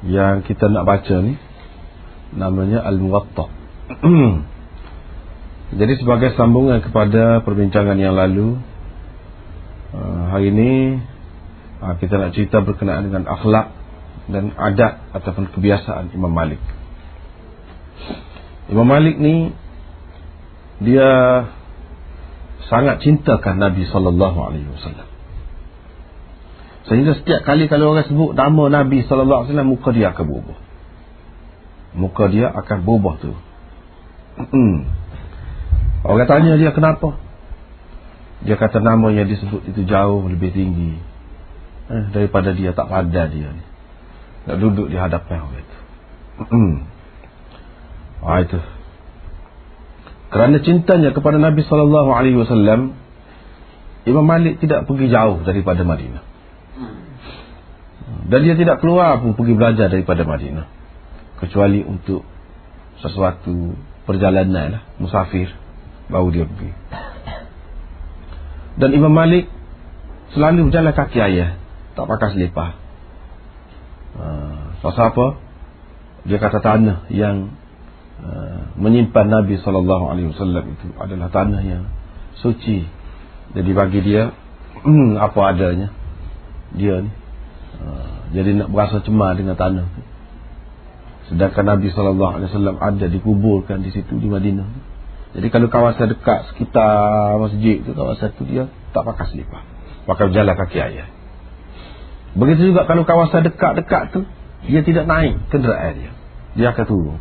Yang kita nak baca ni namanya Al-Muwatta Jadi sebagai sambungan kepada perbincangan yang lalu uh, hari ini ha, kita nak cerita berkenaan dengan akhlak dan adat ataupun kebiasaan Imam Malik. Imam Malik ni dia sangat cintakan Nabi sallallahu alaihi wasallam. Sehingga setiap kali kalau orang sebut nama Nabi sallallahu alaihi wasallam muka dia akan berubah. Muka dia akan berubah tu. Hmm. Orang tanya dia kenapa? Dia kata nama yang disebut itu jauh lebih tinggi eh, daripada dia tak pada dia ni. Nak duduk di hadapan orang itu. Hmm. Ah itu. Kerana cintanya kepada Nabi sallallahu alaihi wasallam, Imam Malik tidak pergi jauh daripada Madinah. Dan dia tidak keluar pun pergi belajar daripada Madinah. Kecuali untuk sesuatu perjalanan lah, musafir baru dia pergi. Dan Imam Malik selalu berjalan kaki ayah tak pakai selipar. Uh, pasal apa? Dia kata tanah yang uh, menyimpan Nabi wasallam itu adalah tanah yang suci. Jadi bagi dia apa adanya dia ni. Uh, jadi nak berasa cemar dengan tanah tu. Sedangkan Nabi sallallahu alaihi wasallam ada dikuburkan di situ di Madinah. Jadi kalau kawasan dekat sekitar masjid tu kawasan tu dia tak pakai selipar. Pakai jalan kaki ayah. Begitu juga kalau kawasan dekat-dekat tu Dia tidak naik kenderaan dia Dia akan turun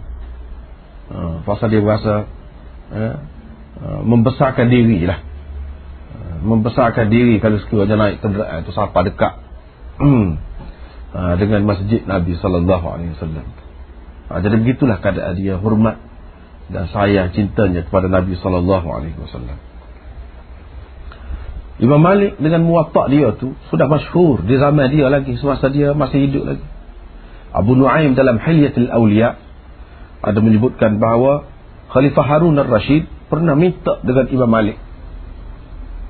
uh, Pasal dia berasa uh, uh, Membesarkan diri lah uh, Membesarkan diri Kalau sekiranya naik kenderaan tu Sampai dekat Dengan masjid Nabi Sallallahu Alaihi Wasallam. Uh, Jadi begitulah keadaan dia Hormat dan sayang cintanya Kepada Nabi Sallallahu Alaihi Wasallam. Imam Malik dengan muwatta dia tu sudah masyhur di zaman dia lagi semasa dia masih hidup lagi. Abu Nuaim dalam Hilyatul Awliya ada menyebutkan bahawa Khalifah Harun al-Rashid pernah minta dengan Imam Malik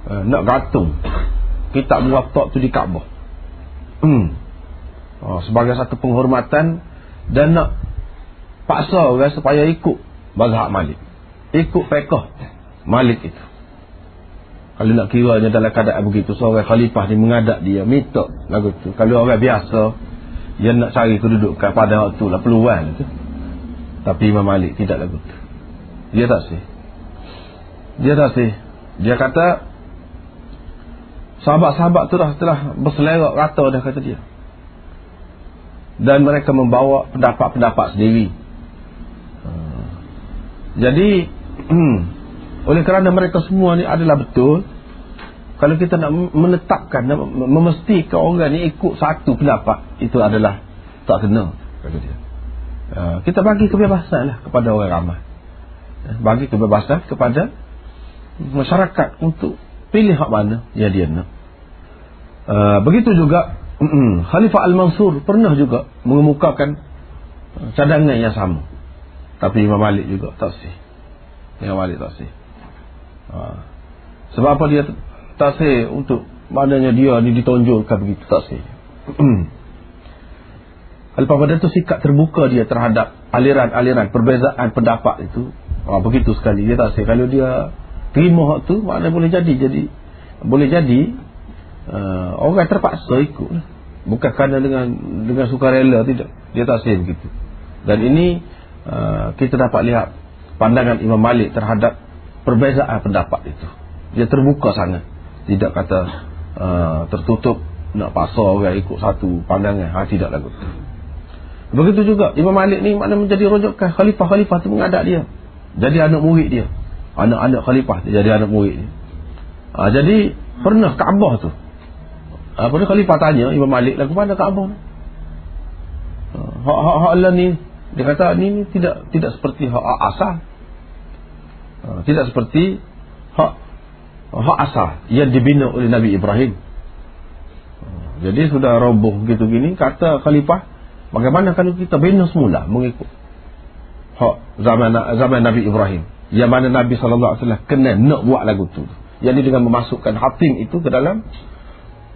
uh, nak gantung kitab muwatta tu di Kaabah. Hmm. Oh, sebagai satu penghormatan dan nak paksa orang supaya ikut mazhab Malik. Ikut fiqh Malik itu. Kalau nak kiranya dalam keadaan begitu Seorang khalifah ni mengadap dia Minta lagu tu Kalau orang biasa Dia nak cari kedudukan pada waktu lah Peluang tu Tapi Imam Malik tidak lagu tu. Dia tak sih. Dia tak sih. Dia kata sahabat-sahabat tu dah telah berselerak rata dah kata dia. Dan mereka membawa pendapat-pendapat sendiri. Ha. Jadi hmm, oleh kerana mereka semua ni adalah betul kalau kita nak menetapkan memastikan orang ni ikut satu pendapat itu adalah tak kena kata dia. Uh, kita bagi kebebasan lah kepada orang ramai uh, bagi kebebasan kepada masyarakat untuk pilih hak mana yang dia nak uh, begitu juga Khalifah Al-Mansur pernah juga mengemukakan cadangan yang sama tapi Imam Malik juga tak sih Imam Malik tak sih uh, sebab apa dia tak sih untuk maknanya dia ni ditonjolkan begitu tak sih Lepas pada itu sikap terbuka dia terhadap aliran-aliran perbezaan pendapat itu. Oh, begitu sekali. Dia tak say. Kalau dia terima hak tu, maknanya boleh jadi. Jadi boleh jadi uh, orang terpaksa ikut. Bukan kerana dengan dengan sukarela tidak. Dia tak say begitu. Dan ini uh, kita dapat lihat pandangan Imam Malik terhadap perbezaan pendapat itu. Dia terbuka sangat. Tidak kata uh, tertutup nak paksa orang ikut satu pandangan. Ha, tidak lagu. Begitu juga Imam Malik ni mana menjadi rujukan khalifah-khalifah tu mengadak dia. Jadi anak murid dia. Anak-anak khalifah dia jadi anak murid dia. Ha, jadi pernah Kaabah tu. Ha, pernah khalifah tanya Imam Malik lagu mana Kaabah? Ha, hak-hak ha, Allah ni dia kata ni, ni tidak tidak seperti hak asal. Ha, tidak seperti hak hak asal yang dibina oleh Nabi Ibrahim. Ha, jadi sudah roboh gitu gini kata khalifah Bagaimana kalau kita bina semula mengikut hak zaman zaman Nabi Ibrahim yang mana Nabi sallallahu alaihi wasallam kena nak buat lagu tu. Jadi dengan memasukkan hatim itu ke dalam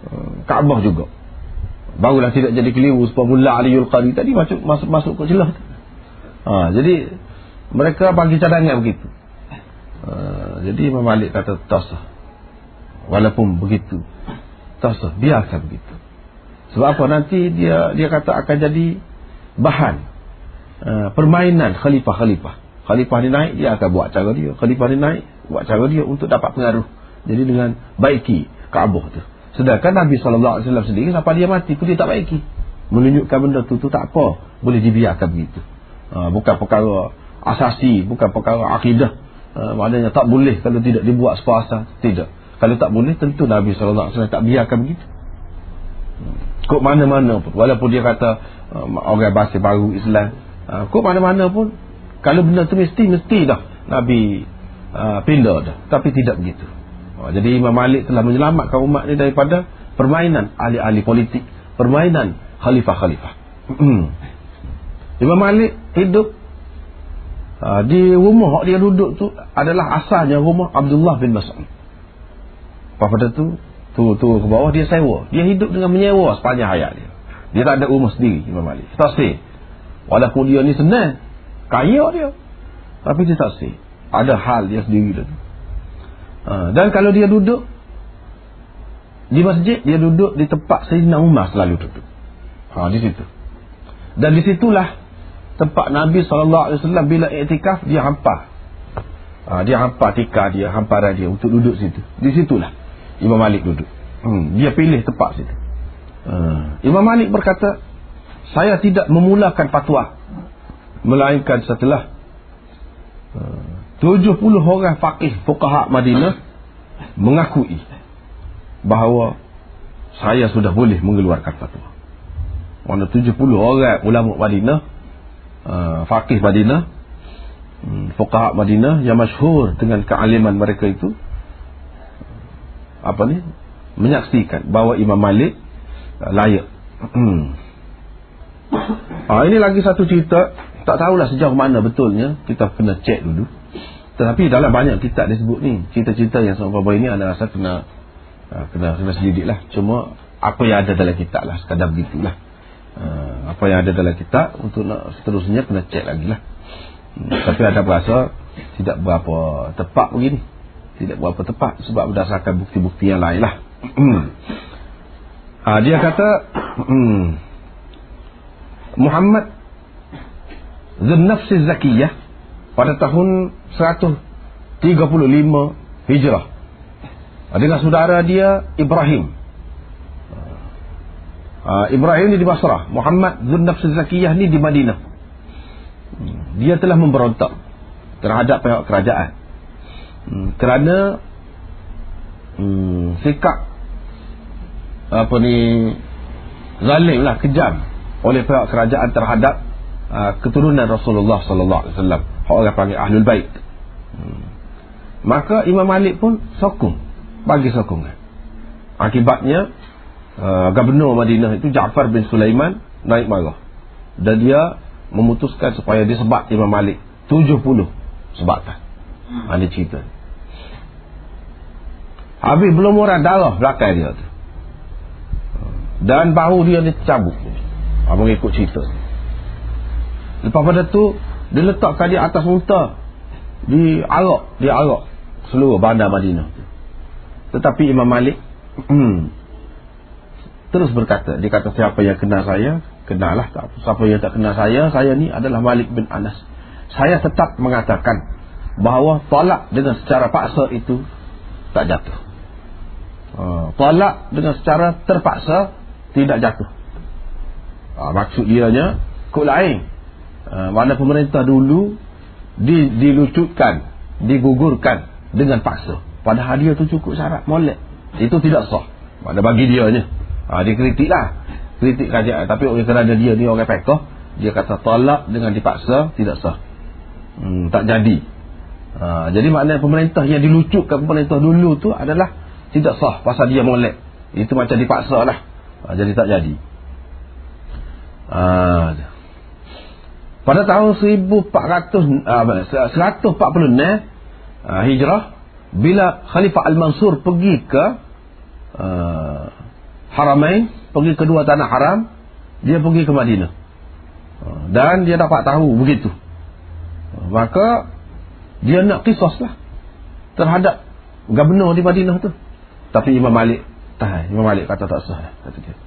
uh, Kaabah juga. Barulah tidak jadi keliru sebab mula Aliul Qari tadi masuk masuk masuk ke celah. Ha, jadi mereka bagi cadangan begitu. Uh, jadi Imam Malik kata tak sah. Walaupun begitu. Tak sah. Biarkan begitu. Sebab apa nanti dia dia kata akan jadi bahan uh, permainan khalifah-khalifah. Khalifah ni naik dia akan buat cara dia. Khalifah ni naik buat cara dia untuk dapat pengaruh. Jadi dengan baiki Kaabah tu. Sedangkan Nabi wasallam sendiri sampai dia mati pun dia tak baiki. Menunjukkan benda tu tu tak apa, boleh dibiarkan begitu. Uh, bukan perkara asasi, bukan perkara akidah. Uh, maknanya tak boleh kalau tidak dibuat sepuasa. Tidak. Kalau tak boleh tentu Nabi wasallam tak biarkan begitu. Kok mana-mana pun walaupun dia kata uh, orang bahasa baru Islam kok mana-mana pun kalau benda tu mesti mesti dah Nabi pindah dah tapi tidak begitu jadi Imam Malik telah menyelamatkan umat ini daripada permainan ahli-ahli politik permainan khalifah-khalifah. Imam Malik hidup uh, di rumah dia duduk tu adalah asalnya rumah Abdullah bin Mas'ud. Pada tu? Turun tu ke bawah dia sewa. Dia hidup dengan menyewa sepanjang hayat dia. Dia tak ada rumah sendiri Imam Malik. Tak stay. Walaupun dia ni senang kaya dia. Tapi dia tak stay. Ada hal dia sendiri dia ha, dan kalau dia duduk di masjid dia duduk di tempat Sayyidina Umar selalu duduk ha, di situ dan di situlah tempat Nabi SAW bila iktikaf dia hampar ha, dia hampar tikar dia hamparan dia untuk duduk situ di situlah Imam Malik duduk. Hmm, dia pilih tempat situ. Hmm. Imam Malik berkata, saya tidak memulakan fatwa. Melainkan setelah hmm, 70 orang faqih fuqaha Madinah mengakui bahawa saya sudah boleh mengeluarkan fatwa. Mana 70 orang ulama Madinah, uh, faqih Madinah, hmm, fuqaha Madinah yang masyhur dengan kealiman mereka itu apa ni menyaksikan bahawa Imam Malik uh, layak. Ah ini lagi satu cerita tak tahulah sejauh mana betulnya kita kena cek dulu. Tetapi dalam banyak kitab disebut ni cerita-cerita yang sama ini adalah rasa kena uh, kena kena selidik lah. Cuma apa yang ada dalam kitab lah sekadar begitulah. Uh, apa yang ada dalam kitab untuk nak seterusnya kena cek lagi lah. Hmm, tapi ada berasa tidak berapa tepat begini tidak berapa tepat sebab berdasarkan bukti-bukti yang lain lah ha, dia kata Muhammad Zunnafsi Zakiyah pada tahun 135 Hijrah. Dengan saudara dia Ibrahim. Uh, Ibrahim ni di Basrah Muhammad Zunnafsi Zakiyah ni di Madinah. Hmm, dia telah memberontak terhadap pihak kerajaan. Hmm, kerana hmm, sikap apa ni zalim lah kejam oleh pihak kerajaan terhadap uh, keturunan Rasulullah sallallahu alaihi wasallam orang panggil ahlul bait. Hmm. maka Imam Malik pun sokong. Bagi sokongan. Akibatnya uh, gubernur Madinah itu Ja'far bin Sulaiman naik marah. Dan dia memutuskan supaya disebat Imam Malik 70 sebatan. Hmm. ada cerita. Habis belum orang darah belakang dia tu. Dan bahu dia ni cabut Abang ikut cerita? Lepas pada tu Dia letakkan dia atas unta Di Arab Di Arab Seluruh bandar Madinah. Tetapi Imam Malik hmm, Terus berkata Dia kata siapa yang kenal saya Kenalah tak Siapa yang tak kenal saya Saya ni adalah Malik bin Anas. Saya tetap mengatakan Bahawa tolak dengan secara paksa itu Tak jatuh. Uh, Tolak dengan secara terpaksa tidak jatuh. Ha, maksud dianya kod lain. Ha, mana pemerintah dulu di, dilucutkan, digugurkan dengan paksa. Padahal dia tu cukup syarat molek. Itu tidak sah. Pada bagi dia ni. Ha, dia kritik lah. Kritik kerajaan. Tapi oleh kerana dia ni orang pekoh, dia kata tolak dengan dipaksa, tidak sah. Hmm, tak jadi. Ha, jadi maknanya pemerintah yang dilucutkan pemerintah dulu tu adalah tidak sah pasal dia molek. Itu macam dipaksa lah ha, jadi tak jadi ha, pada tahun 1400 ha, 146 ha, hijrah bila Khalifah Al-Mansur pergi ke ha, Haramain pergi ke dua tanah haram dia pergi ke Madinah. Ha, dan dia dapat tahu begitu. Ha, maka dia nak kisah lah terhadap gubernur di Madinah tu. Tapi Imam Malik tahan Imam Malik kata tak sah kata dia.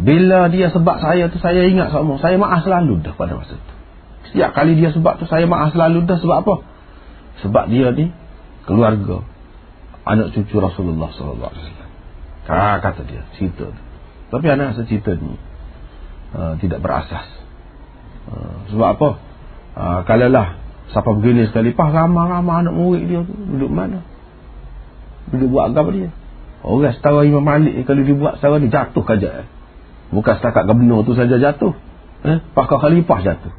Bila dia sebab saya tu saya ingat sama saya maaf selalu dah pada masa tu setiap kali dia sebab tu saya maaf selalu dah sebab apa sebab dia ni keluarga anak cucu Rasulullah sallallahu alaihi wasallam kata dia cerita tu tapi anak cerita ni uh, tidak berasas uh, sebab apa uh, kalalah siapa begini sekali pas ramah-ramah anak murid dia tu duduk mana duduk buat apa dia Orang setara Imam Malik kalau dibuat setara ni jatuh kaja. Bukan setakat gubernur tu saja jatuh. Eh? Pakar Khalifah jatuh.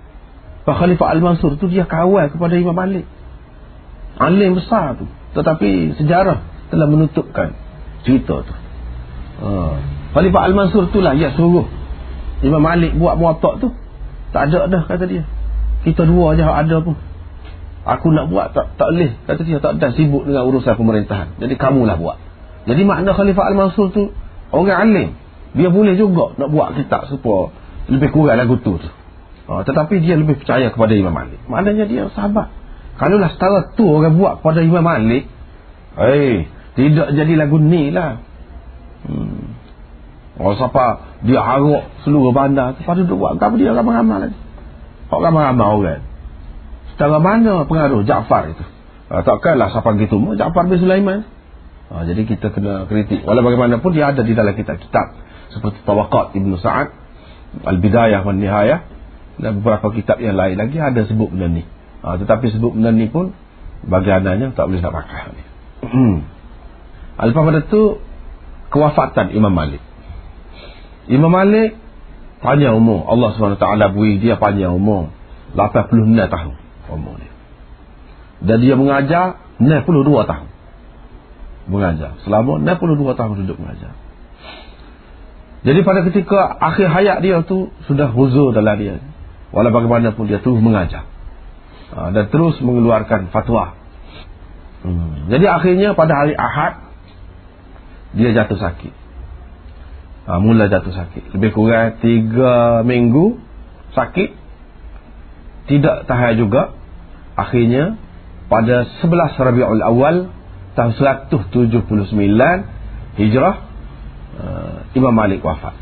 Khalifah Al-Mansur tu dia kawal kepada Imam Malik. Alim besar tu. Tetapi sejarah telah menutupkan cerita tu. Ha. Khalifah Al-Mansur tu lah ya suruh Imam Malik buat muatak tu. Tak ada dah kata dia. Kita dua aja ada pun. Aku nak buat tak tak boleh kata dia tak ada sibuk dengan urusan pemerintahan. Jadi kamulah buat. Jadi makna Khalifah Al-Mansur tu orang alim. Dia boleh juga nak buat kitab supaya lebih kurang lagu tu. tu. Ha, tetapi dia lebih percaya kepada Imam Malik. Maknanya dia sahabat. Kalau lah setara tu orang buat kepada Imam Malik. Eh, tidak jadi lagu ni lah. Hmm. Oh, siapa dia harap seluruh bandar. Tu buat apa dia ramai-ramai lagi. Kok ramai-ramai orang. Setara mana pengaruh Ja'far itu. Ha, takkanlah siapa gitu. Ja'far bin Sulaiman. Ha, jadi kita kena kritik. Walau bagaimanapun dia ada di dalam kitab-kitab seperti Tawaqat Ibn Sa'ad, Al-Bidayah dan Nihayah dan beberapa kitab yang lain lagi ada sebut benda ni. Ha, tetapi sebut benda ni pun bagi adanya tak boleh nak pakai. Lepas pada tu kewafatan Imam Malik. Imam Malik panjang umur. Allah SWT beri dia panjang umur. 86 tahun umur dia. Dan dia mengajar 92 tahun mengajar. Selama 62 tahun duduk mengajar. Jadi pada ketika akhir hayat dia tu sudah huzur dalam dia. Walau bagaimanapun dia terus mengajar. Ha, dan terus mengeluarkan fatwa. Hmm. Jadi akhirnya pada hari Ahad dia jatuh sakit. Ha, mula jatuh sakit. Lebih kurang 3 minggu sakit. Tidak tahan juga. Akhirnya pada 11 Rabiul Awal tahun 179 Hijrah uh, Imam Malik wafat.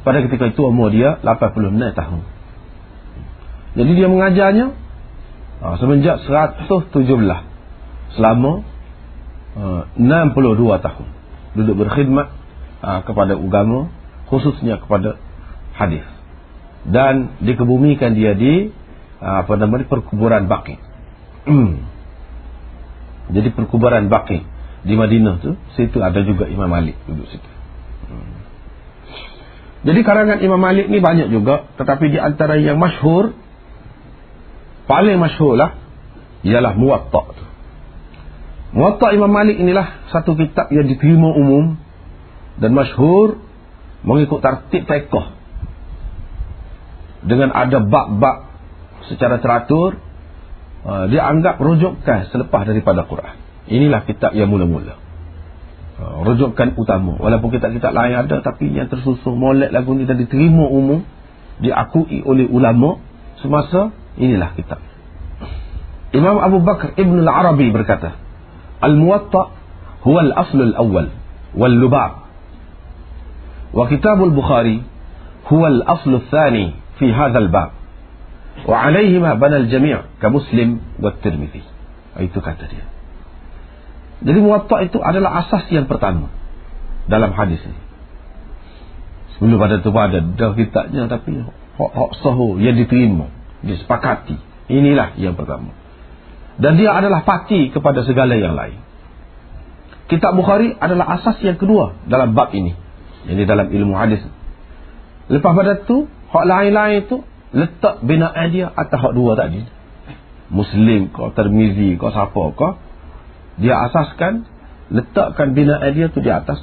Pada ketika itu umur dia 86 tahun. Jadi dia mengajarnya uh, semenjak 117 selama uh, 62 tahun duduk berkhidmat uh, kepada agama khususnya kepada hadis dan dikebumikan dia di uh, apa namanya perkuburan Baqi. Jadi perkuburan Baqi di Madinah tu situ ada juga Imam Malik duduk situ. Jadi karangan Imam Malik ni banyak juga tetapi di antara yang masyhur paling masyhur lah ialah Muwatta tu. Muwatta Imam Malik inilah satu kitab yang diterima umum dan masyhur mengikut tertib fiqh. Dengan ada bab-bab secara teratur uh, dia anggap rujukan selepas daripada Quran. Inilah kitab yang mula-mula. Uh, rujukan utama. Walaupun kitab-kitab lain ada tapi yang tersusun molek lagu ni dan diterima umum diakui oleh ulama semasa inilah kitab. Imam Abu Bakar Ibn Al-Arabi berkata, Al-Muwatta huwa al-asl al-awwal wal-lubab. Wa kitab al-Bukhari huwa al-asl al-thani fi hadha al-bab. Wa alayhima bana al-jami' ka Muslim wa Tirmizi. Itu kata dia. Jadi Muwatta itu adalah asas yang pertama dalam hadis ini. Sebelum pada itu ada dah kitabnya tapi hak hak sahu yang diterima, disepakati. Inilah yang pertama dan dia adalah pati kepada segala yang lain. Kitab Bukhari adalah asas yang kedua dalam bab ini. Ini dalam ilmu hadis. Lepas pada itu, hak lain-lain itu letak binaan dia atas hak dua tadi. Muslim kau termizi kau siapa kau. Dia asaskan, letakkan binaan dia itu di atas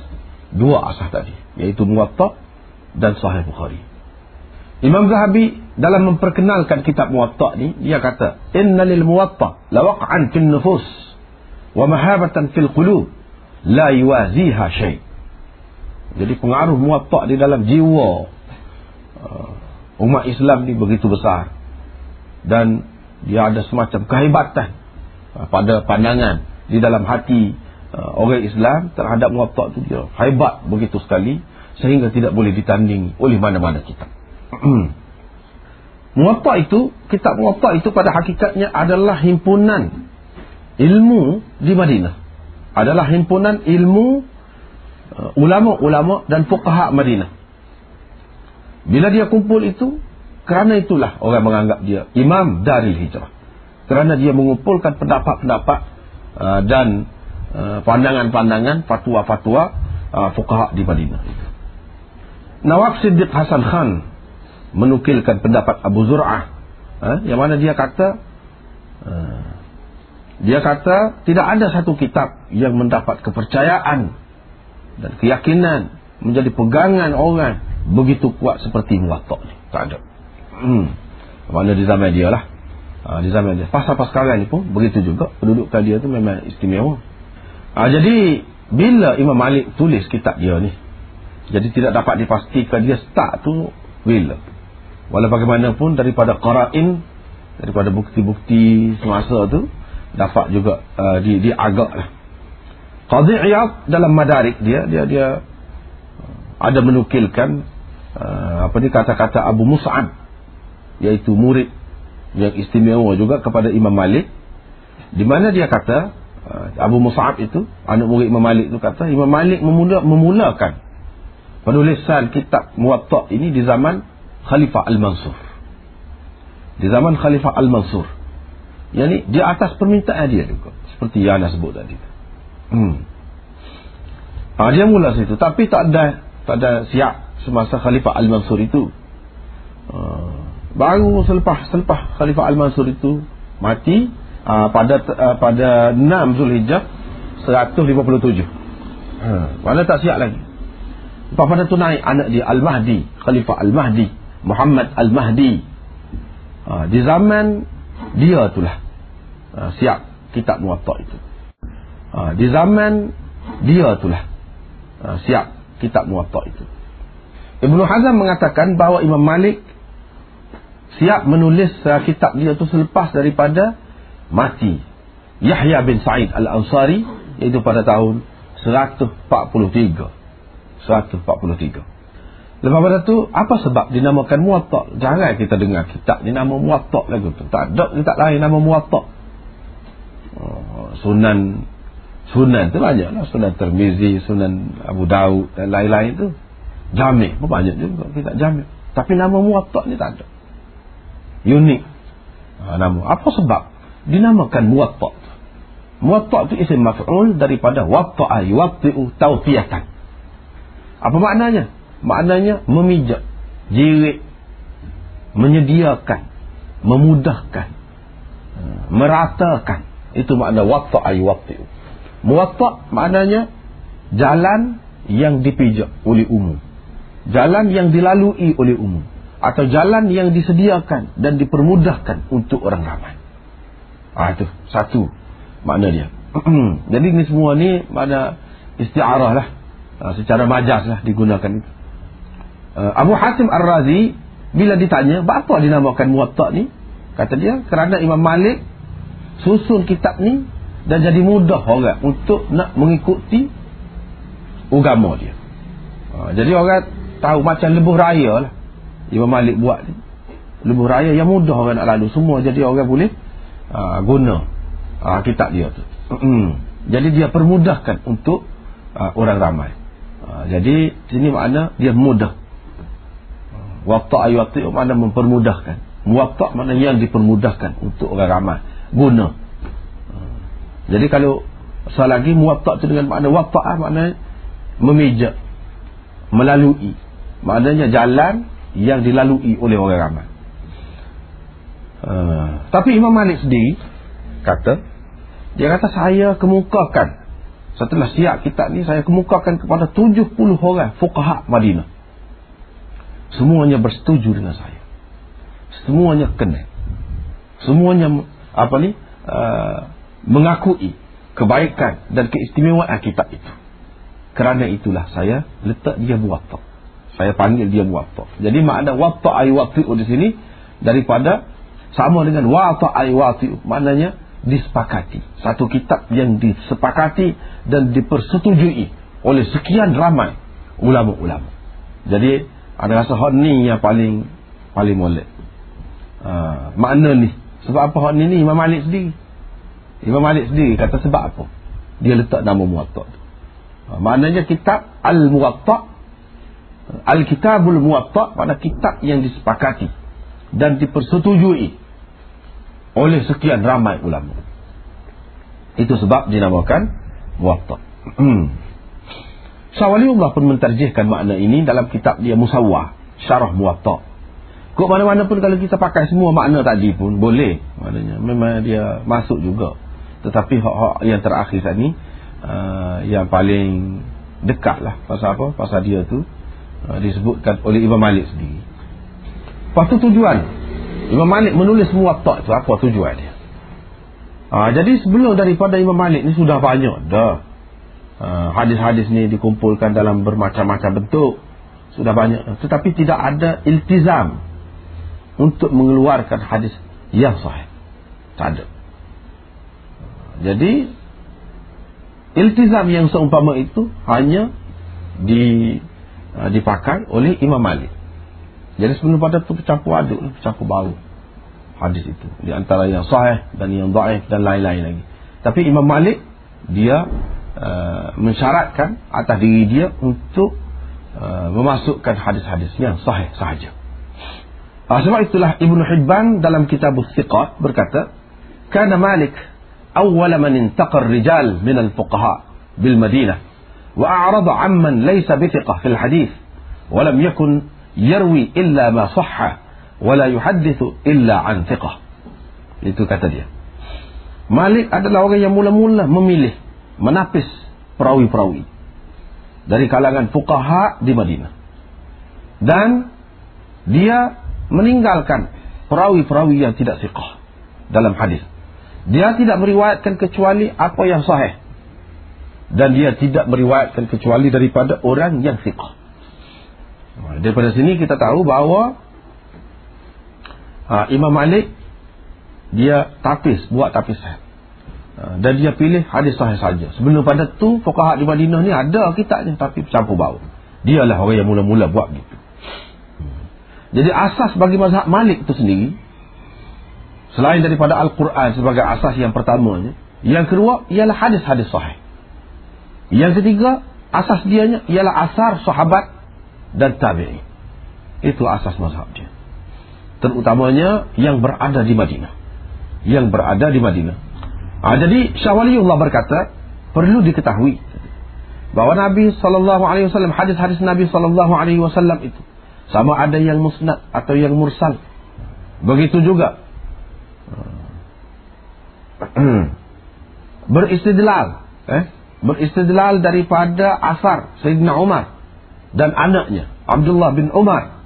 dua asas tadi. Iaitu Muwatta dan Sahih Bukhari. Imam Zahabi dalam memperkenalkan kitab Muwatta ni dia kata inna lil Muwatta lawaq'an fil nufus wa mahabatan fil qulub la yuwaziha shay. Jadi pengaruh Muwatta di dalam jiwa uh, umat Islam ni begitu besar dan dia ada semacam kehebatan uh, pada pandangan di dalam hati uh, orang Islam terhadap Muwatta tu dia hebat begitu sekali sehingga tidak boleh ditandingi oleh mana-mana kitab. Muwatta itu, kitab Muwatta itu pada hakikatnya adalah himpunan ilmu di Madinah. Adalah himpunan ilmu uh, ulama-ulama dan fuqaha Madinah. Bila dia kumpul itu, kerana itulah orang menganggap dia imam dari hijrah. Kerana dia mengumpulkan pendapat-pendapat uh, dan uh, pandangan-pandangan, fatwa-fatwa uh, fuqaha di Madinah. Nawab Siddiq Hasan Khan menukilkan pendapat Abu Zur'ah ha? yang mana dia kata dia kata tidak ada satu kitab yang mendapat kepercayaan dan keyakinan menjadi pegangan orang begitu kuat seperti Muwatta ni tak ada hmm. mana di zaman dia lah ha, di zaman dia. Pas-pas sekarang ni pun begitu juga. Kedudukan dia tu memang istimewa. Ha, jadi bila Imam Malik tulis kitab dia ni jadi tidak dapat dipastikan dia start tu bila. Walau bagaimanapun daripada qara'in daripada bukti-bukti semasa tu dapat juga uh, di di agak lah. Qadhi Iyad dalam madarik dia dia dia ada menukilkan uh, apa ni kata-kata Abu Mus'ab iaitu murid yang istimewa juga kepada Imam Malik di mana dia kata uh, Abu Mus'ab itu anak murid Imam Malik itu kata Imam Malik memula, memulakan penulisan kitab Muwatta ini di zaman Khalifah Al-Mansur. Di zaman Khalifah Al-Mansur. Yang ni di atas permintaan dia juga. Seperti yang anda sebut tadi. Hmm. Ha, dia mula situ. Tapi tak ada tak ada siap semasa Khalifah Al-Mansur itu. Uh, baru selepas selepas Khalifah Al-Mansur itu mati uh, pada uh, pada 6 Zulhijjah 157. Ha, mana tak siap lagi. Lepas pada tu naik anak dia Al-Mahdi, Khalifah Al-Mahdi. Muhammad Al-Mahdi ha, di zaman dia itulah ha, siap kitab muwatta itu ha, di zaman dia itulah ha, siap kitab muwatta itu Ibnu Hazm mengatakan bahawa Imam Malik siap menulis uh, kitab dia itu selepas daripada mati Yahya bin Sa'id Al-Ansari iaitu pada tahun 143 143 Lepas pada tu, apa sebab dinamakan muwatta? Jangan kita dengar kitab ni nama muwatta lagu tu. Tak ada kitab lain nama muwatta. Oh, sunan Sunan tu banyak lah. Sunan Termizi, Sunan Abu Daud dan lain-lain tu. Jamik pun banyak juga kitab jamik. Tapi nama muwatta ni tak ada. Unik. Ha, nama. Apa sebab? Dinamakan muwatta. Muwatta tu isim maf'ul daripada watta'a yuwatti'u tawfiyatan. Apa maknanya? Maknanya memijak, jirik, menyediakan, memudahkan, meratakan. Itu makna watta ay watti. Muwatta maknanya jalan yang dipijak oleh umum. Jalan yang dilalui oleh umum atau jalan yang disediakan dan dipermudahkan untuk orang ramai. Ah itu satu makna dia. Jadi ini semua ni makna isti'arah lah. Ah, secara majas lah digunakan itu. Uh, Abu Hatim Ar-Razi bila ditanya apa dinamakan Muwatta ni kata dia kerana Imam Malik susun kitab ni dan jadi mudah orang untuk nak mengikuti agama dia. Jadi orang tahu macam lebuh raya lah Imam Malik buat ni. Lebuh raya yang mudah orang nak lalu semua jadi orang boleh uh, guna uh, kitab dia tu. jadi dia permudahkan untuk uh, orang ramai. Uh, jadi sini makna dia mudah Watta ayati makna mempermudahkan. Muwatta makna yang dipermudahkan untuk orang ramai guna. Jadi kalau soal lagi muwatta itu dengan makna watta makna memijak melalui. Maknanya jalan yang dilalui oleh orang ramai. Uh, tapi Imam Malik sendiri kata dia kata saya kemukakan. Setelah siap kitab ni saya kemukakan kepada 70 orang fuqaha Madinah. Semuanya bersetuju dengan saya. Semuanya kena. Semuanya apa ni uh, mengakui kebaikan dan keistimewaan kitab itu. Kerana itulah saya letak dia muwatta saya panggil dia muwatta jadi makna watta ay wati'u di sini daripada sama dengan watta ay wati'u maknanya disepakati satu kitab yang disepakati dan dipersetujui oleh sekian ramai ulama-ulama jadi ada rasa hak ni yang paling paling molek. Ha, makna ni. Sebab apa hak ni ni Imam Malik sendiri. Imam Malik sendiri kata sebab apa? Dia letak nama Muwatta tu. Ha, maknanya kitab Al-Muwatta Al-Kitabul Muwatta pada kitab yang disepakati dan dipersetujui oleh sekian ramai ulama. Itu sebab dinamakan Muwatta. Syawaliullah pun mentarjihkan makna ini dalam kitab dia Musawwah, Syarah Muwatta. Kok mana-mana pun kalau kita pakai semua makna tadi pun boleh. Maknanya memang dia masuk juga. Tetapi hak-hak yang terakhir tadi uh, yang paling dekat lah pasal apa? Pasal dia tu disebutkan oleh Imam Malik sendiri. Lepas tu tujuan. Imam Malik menulis Muwatta tu apa tujuan dia? Uh, jadi sebelum daripada Imam Malik ni sudah banyak dah. Uh, hadis-hadis ni dikumpulkan dalam bermacam-macam bentuk. Sudah banyak tetapi tidak ada iltizam untuk mengeluarkan hadis yang sahih. Tak ada. Jadi iltizam yang seumpama itu hanya di dipakai oleh Imam Malik. Jadi sebelum pada itu bercampur aduk bercampur bau. Hadis itu. Di antara yang sahih dan yang daif dan lain-lain lagi. Tapi Imam Malik dia Uh, mensyaratkan atas diri dia untuk uh, memasukkan hadis-hadis yang sahih sahaja. Uh, sebab itulah Ibnu Hibban dalam kitab Thiqat berkata, "Kana Malik awwal man intaqa ar-rijal min al-fuqaha bil Madinah bi thiqah fil hadis wa lam yakun yarwi illa ma sahha wa la yuhaddithu illa 'an thiqah." Itu kata dia. Malik adalah orang yang mula-mula memilih menapis perawi-perawi dari kalangan fuqaha di Madinah. Dan dia meninggalkan perawi-perawi yang tidak siqah dalam hadis. Dia tidak meriwayatkan kecuali apa yang sahih. Dan dia tidak meriwayatkan kecuali daripada orang yang siqah. Daripada sini kita tahu bahawa uh, Imam Malik dia tapis, buat tapisan. Ha, dan dia pilih hadis sahih saja. Sebelum pada tu fuqaha di Madinah ni ada kitabnya tapi campur bau. Dialah orang yang mula-mula buat gitu. Jadi asas bagi mazhab Malik itu sendiri selain daripada Al-Quran sebagai asas yang pertamanya, yang kedua ialah hadis-hadis sahih. Yang ketiga, asas dianya ialah asar sahabat dan tabi'in. Itu asas mazhab dia. Terutamanya yang berada di Madinah. Yang berada di Madinah. Ha, jadi Syawaliullah berkata, perlu diketahui bahawa Nabi SAW, hadis-hadis Nabi SAW itu sama ada yang musnad atau yang mursal. Begitu juga. Beristidlal. Eh? Beristidlal daripada asar Sayyidina Umar. Dan anaknya. Abdullah bin Umar.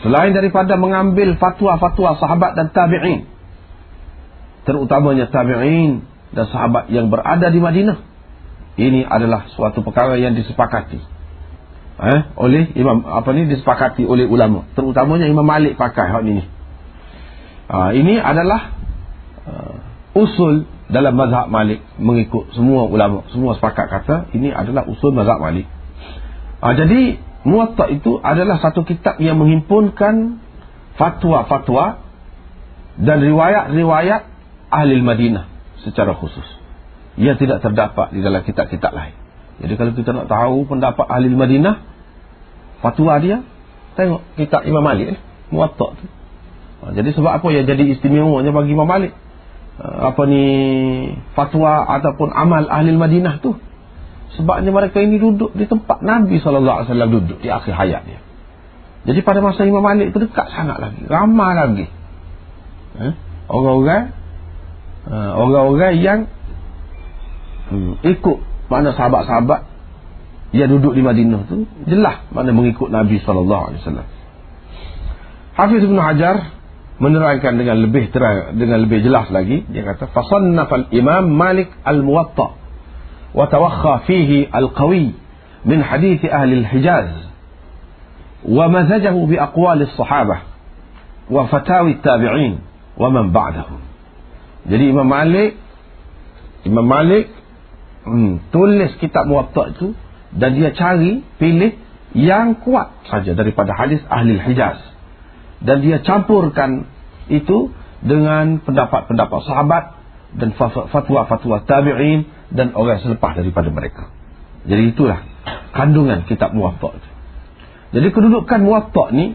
Selain daripada mengambil fatwa-fatwa sahabat dan tabi'in. Terutamanya tabi'in dan sahabat yang berada di Madinah. Ini adalah suatu perkara yang disepakati eh, oleh imam apa ni disepakati oleh ulama terutamanya Imam Malik pakai hal ini ha, ini adalah uh, usul dalam mazhab Malik mengikut semua ulama semua sepakat kata ini adalah usul mazhab Malik ha, jadi Muwatta itu adalah satu kitab yang menghimpunkan fatwa-fatwa dan riwayat-riwayat ahli Madinah secara khusus yang tidak terdapat di dalam kitab-kitab lain jadi kalau kita nak tahu pendapat ahli Madinah, fatwa dia, tengok kitab Imam Malik, muwatta tu. Ha, jadi sebab apa yang jadi istimewanya bagi Imam Malik? Ha, apa ni fatwa ataupun amal ahli Madinah tu? Sebabnya mereka ini duduk di tempat Nabi SAW duduk di akhir hayat dia. Jadi pada masa Imam Malik itu dekat sangat lagi. Ramai lagi. Eh? Orang-orang uh, orang-orang yang hmm, ikut mana sahabat-sahabat yang duduk di Madinah tu jelas mana mengikut Nabi sallallahu alaihi wasallam. Hafiz Ibn Hajar menerangkan dengan lebih terang dengan lebih jelas lagi dia kata fasannaf al-Imam Malik al-Muwatta wa tawakha fihi al-qawi min hadith ahli al-Hijaz wa mazajahu bi aqwal as-sahabah wa fatawi at-tabi'in wa man ba'dahum. Jadi Imam Malik Imam Malik hmm, tulis kitab muwatta itu dan dia cari pilih yang kuat saja daripada hadis ahli Hijaz dan dia campurkan itu dengan pendapat-pendapat sahabat dan fatwa-fatwa tabi'in dan orang selepas daripada mereka. Jadi itulah kandungan kitab muwatta. Jadi kedudukan muwatta ni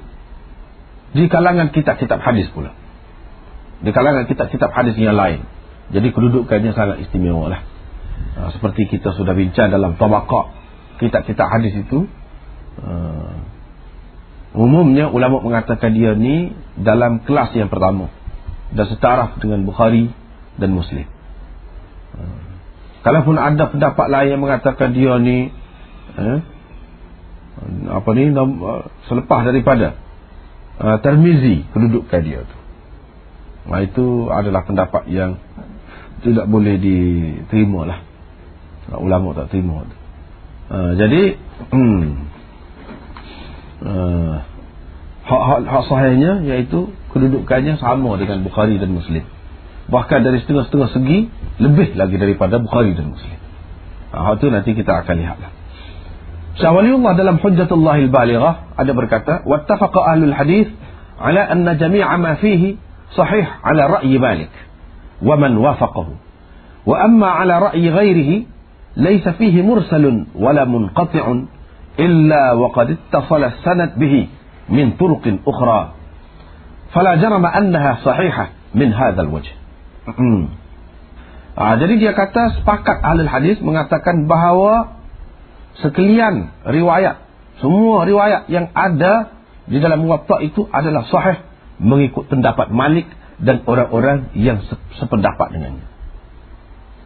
di kalangan kitab-kitab hadis pula. Di kalangan kitab-kitab hadis yang lain. Jadi kedudukannya sangat istimewa lah. Ha, seperti kita sudah bincang dalam tabaqah kitab-kitab hadis itu uh, umumnya ulama mengatakan dia ni dalam kelas yang pertama. Dan setaraf dengan Bukhari dan Muslim. Kalaupun ada pendapat lain yang mengatakan dia ni uh, apa ni selepas daripada uh, Termizi kedudukan dia tu. Nah, itu adalah pendapat yang tidak boleh diterima lah ulama tak terima uh, jadi hmm, Ah. hak-hak sahihnya iaitu kedudukannya sama dengan Bukhari dan Muslim. Bahkan dari setengah-setengah segi lebih lagi daripada Bukhari dan Muslim. Ah, hak itu nanti kita akan lihatlah. Syawaliullah dalam Hujjatullahil Balighah ada berkata wattafaqa ahlul hadith ala anna jami'a ma fihi sahih ala ra'yi Malik wa man wafaqahu. Wa amma ala ra'yi ghairihi laysa fihi mursalun wala munqati'un illa waqad ittafala sanad bihi min turuqin ukhra. Fala jarama annaha sahihah min hadzal wajh. Hmm. Ah jadi dia kata sepakat ahli hadis mengatakan bahawa sekalian riwayat semua riwayat yang ada di dalam muwatta itu adalah sahih mengikut pendapat Malik dan orang-orang yang sependapat dengannya.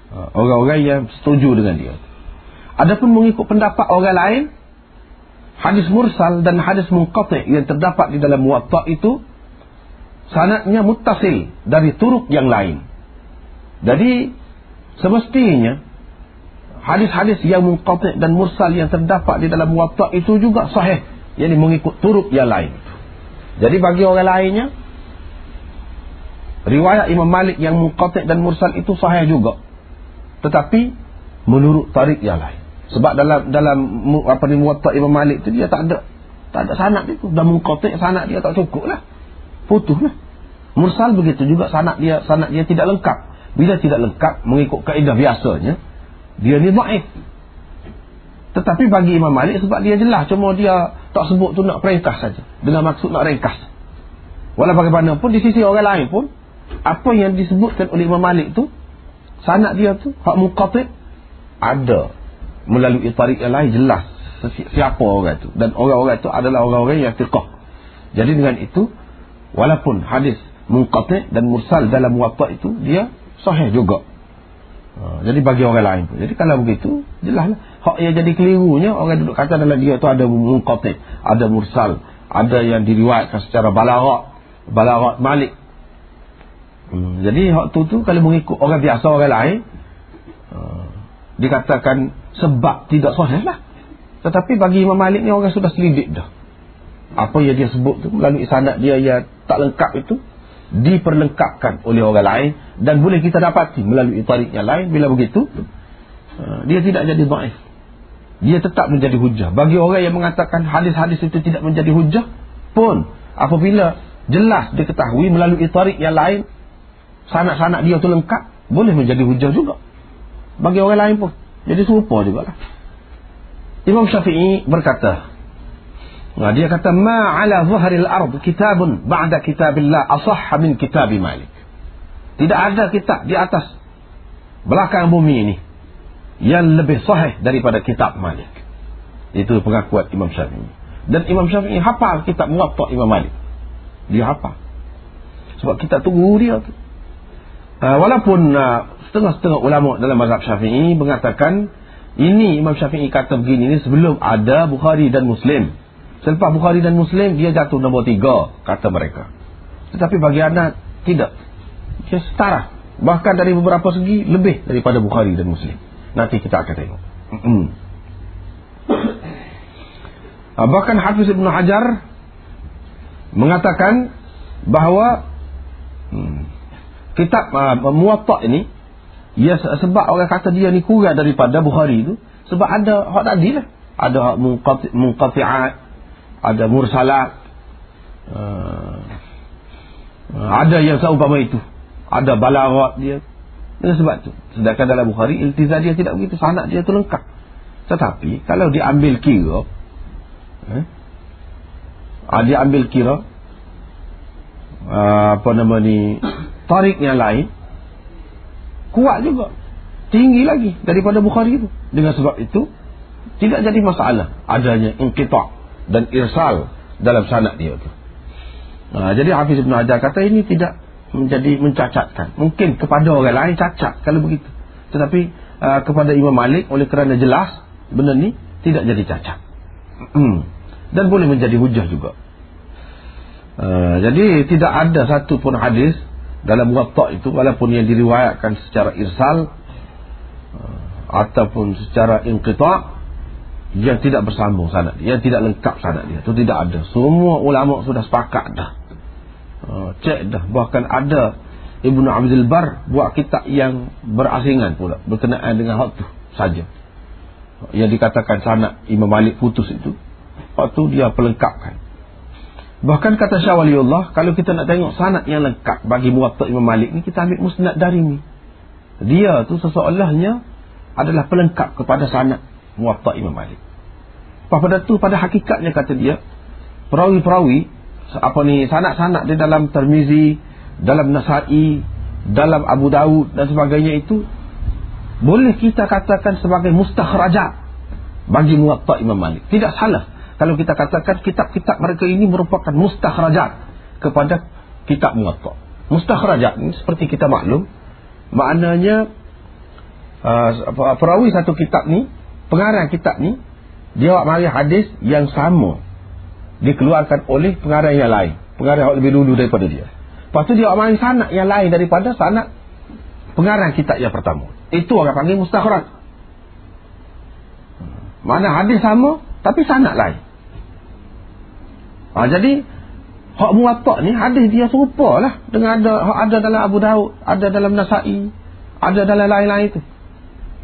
Ah, orang-orang yang setuju dengan dia. Adapun mengikut pendapat orang lain hadis mursal dan hadis munqati yang terdapat di dalam muwatta itu sanadnya muttasil dari turuk yang lain. Jadi semestinya hadis-hadis yang munqati dan mursal yang terdapat di dalam muwatta itu juga sahih, yakni mengikut turuk yang lain. Jadi bagi orang lainnya riwayat Imam Malik yang munqati dan mursal itu sahih juga tetapi menurut tarik yang lain sebab dalam dalam apa ni muwatta Imam Malik tu dia tak ada Tak ada sanad dia tu. Dah mengkotik sanad dia tak cukup lah. Putus lah. Mursal begitu juga sanad dia sanad dia tidak lengkap. Bila tidak lengkap mengikut kaedah biasanya, dia ni maif. Tetapi bagi Imam Malik sebab dia jelas cuma dia tak sebut tu nak peringkas saja dengan maksud nak ringkas. Walau bagaimanapun di sisi orang lain pun apa yang disebutkan oleh Imam Malik tu sanad dia tu hak muqattid ada melalui tarik yang lain jelas siapa orang itu dan orang-orang itu adalah orang-orang yang fiqh. Jadi dengan itu walaupun hadis munqati dan mursal dalam muwatta itu dia sahih juga. Ha, jadi bagi orang lain pun. Jadi kalau begitu jelaslah hak yang jadi kelirunya orang duduk kata dalam dia itu ada munqati, ada mursal, ada yang diriwayatkan secara balagha, balagha Malik. Hmm, jadi hak tu tu kalau mengikut orang biasa orang lain uh, dikatakan sebab tidak sahih lah. Tetapi bagi Imam Malik ni orang sudah selidik dah. Apa yang dia sebut tu melalui sanad dia yang tak lengkap itu diperlengkapkan oleh orang lain dan boleh kita dapati melalui tarik yang lain bila begitu uh, dia tidak jadi dhaif. Dia tetap menjadi hujah. Bagi orang yang mengatakan hadis-hadis itu tidak menjadi hujah pun apabila jelas diketahui melalui tarik yang lain sanad-sanad dia tu lengkap boleh menjadi hujah juga. Bagi orang lain pun. Jadi serupa jugalah. Imam Syafi'i berkata, nah, dia kata ma ala zahril ard kitabun ba'da kitabillah asahha min kitab Malik. Tidak ada kitab di atas belakang bumi ini yang lebih sahih daripada kitab Malik. Itu pengakuan Imam Syafi'i. Dan Imam Syafi'i hafal kitab Muwatta Imam Malik. Dia hafal. Sebab kita tunggu dia tu. Uh, walaupun uh, setengah-setengah ulama dalam mazhab Syafi'i mengatakan ini Imam Syafi'i kata begini ni sebelum ada Bukhari dan Muslim. Selepas Bukhari dan Muslim dia jatuh nombor tiga kata mereka. Tetapi bagi anak tidak. Dia setara. Bahkan dari beberapa segi lebih daripada Bukhari dan Muslim. Nanti kita akan tengok. Ah, bahkan Hafiz Ibn Hajar mengatakan bahawa hmm, kitab uh, Muwatta ini Ya sebab orang kata dia ni kurang daripada Bukhari tu sebab ada hak tadi lah. Ada hak munqati'at, ada mursalat. Uh, ada yang seumpama itu. Ada balaghat dia. Dengan sebab tu. Sedangkan dalam Bukhari iltizah dia tidak begitu sanad dia tu lengkap. Tetapi kalau dia ambil kira eh, ah, dia ambil kira uh, apa nama ni tarik yang lain kuat juga. Tinggi lagi daripada Bukhari itu. Dengan sebab itu tidak jadi masalah adanya inqita dan irsal dalam sanad dia itu ha, jadi Hafiz Ibn Hajar kata ini tidak menjadi mencacatkan. Mungkin kepada orang lain cacat kalau begitu. Tetapi uh, kepada Imam Malik oleh kerana jelas benda ni tidak jadi cacat. Hmm. dan boleh menjadi hujah juga. Uh, jadi tidak ada satu pun hadis dalam muwatta itu walaupun yang diriwayatkan secara irsal uh, ataupun secara inqita yang tidak bersambung sanad yang tidak lengkap sanad dia. Itu tidak ada. Semua ulama sudah sepakat dah. Uh, cek dah. Bahkan ada Ibnu Abdul Bar buat kitab yang berasingan pula berkenaan dengan hal itu saja. Yang dikatakan sanad Imam Malik putus itu waktu dia pelengkapkan Bahkan kata Syah Waliullah, kalau kita nak tengok sanad yang lengkap bagi muwatta Imam Malik ni, kita ambil musnad dari ni. Dia tu seseolahnya adalah pelengkap kepada sanad muwatta Imam Malik. Pada tu, pada hakikatnya kata dia, perawi-perawi, apa ni, sanad-sanad di dalam Termizi, dalam Nasai, dalam Abu Daud dan sebagainya itu, boleh kita katakan sebagai mustakhrajat bagi muwatta Imam Malik. Tidak salah kalau kita katakan kitab-kitab mereka ini merupakan mustakhrajat kepada kitab muwatta. Mustakhrajat ini seperti kita maklum maknanya uh, perawi satu kitab ni, pengarang kitab ni dia buat mari hadis yang sama dikeluarkan oleh pengarang yang lain, pengarang yang lebih dulu daripada dia. Lepas tu dia buat mari sanad yang lain daripada sanad pengarang kitab yang pertama. Itu orang panggil mustakhraj. Mana hadis sama tapi sanad lain. Ha, jadi hak muwatta ni hadis dia serupa lah dengan ada hak ada dalam Abu Daud, ada dalam Nasai, ada dalam lain-lain itu.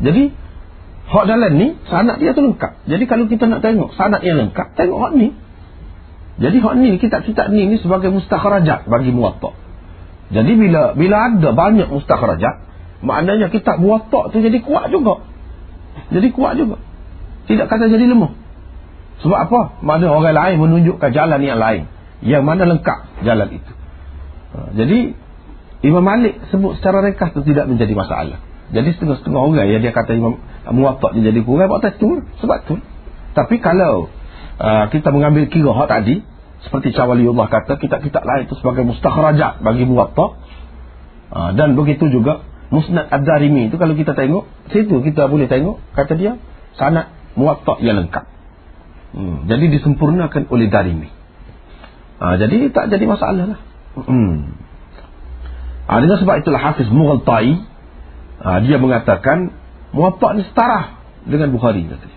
Jadi hak dalam ni sanad dia tu lengkap. Jadi kalau kita nak tengok sanad yang lengkap, tengok hak ni. Jadi hak ni kitab-kitab ni ni sebagai mustakhrajat bagi muwatta. Jadi bila bila ada banyak mustakhrajat, maknanya kitab muwatta tu jadi kuat juga. Jadi kuat juga. Tidak kata jadi lemah. Sebab apa? Mana orang lain menunjukkan jalan yang lain. Yang mana lengkap jalan itu. Ha, jadi Imam Malik sebut secara rekas itu tidak menjadi masalah. Jadi setengah-setengah orang yang dia kata Imam Muwatta dia jadi kurang buat tu sebab tu. Tapi kalau uh, kita mengambil kira hak tadi seperti Cawaliullah kata kitab-kitab lain itu sebagai mustakhrajat bagi Muwatta uh, dan begitu juga Musnad Ad-Darimi itu kalau kita tengok situ kita boleh tengok kata dia sanad Muwatta yang lengkap. Hmm, jadi disempurnakan oleh Darimi. Uh, jadi tak jadi masalah lah. Hmm. Uh, dengan sebab itulah Hafiz Mughaltai uh, dia mengatakan Muwatta ni setara dengan Bukhari kata.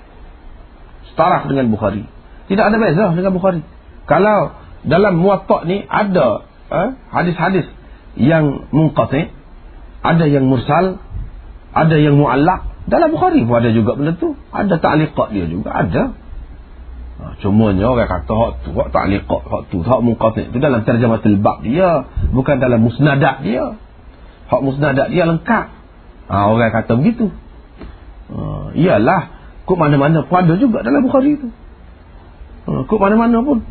Setara dengan Bukhari. Tidak ada beza dengan Bukhari. Kalau dalam muwatta ni ada eh, hadis-hadis yang munqati, ada yang mursal, ada yang muallaq. Dalam Bukhari pun ada juga benda tu. Ada ta'liqat dia juga, ada. Ha, cumanya orang kata hak tu, hak ta'liqat, hak tu, hak munqati. Itu dalam terjematul bab dia. Bukan dalam musnadat dia. Hak musnadat dia lengkap. Ha, orang kata begitu. Ha, iyalah, kok mana-mana pun ada juga dalam Bukhari tu. Ha, kok mana-mana pun.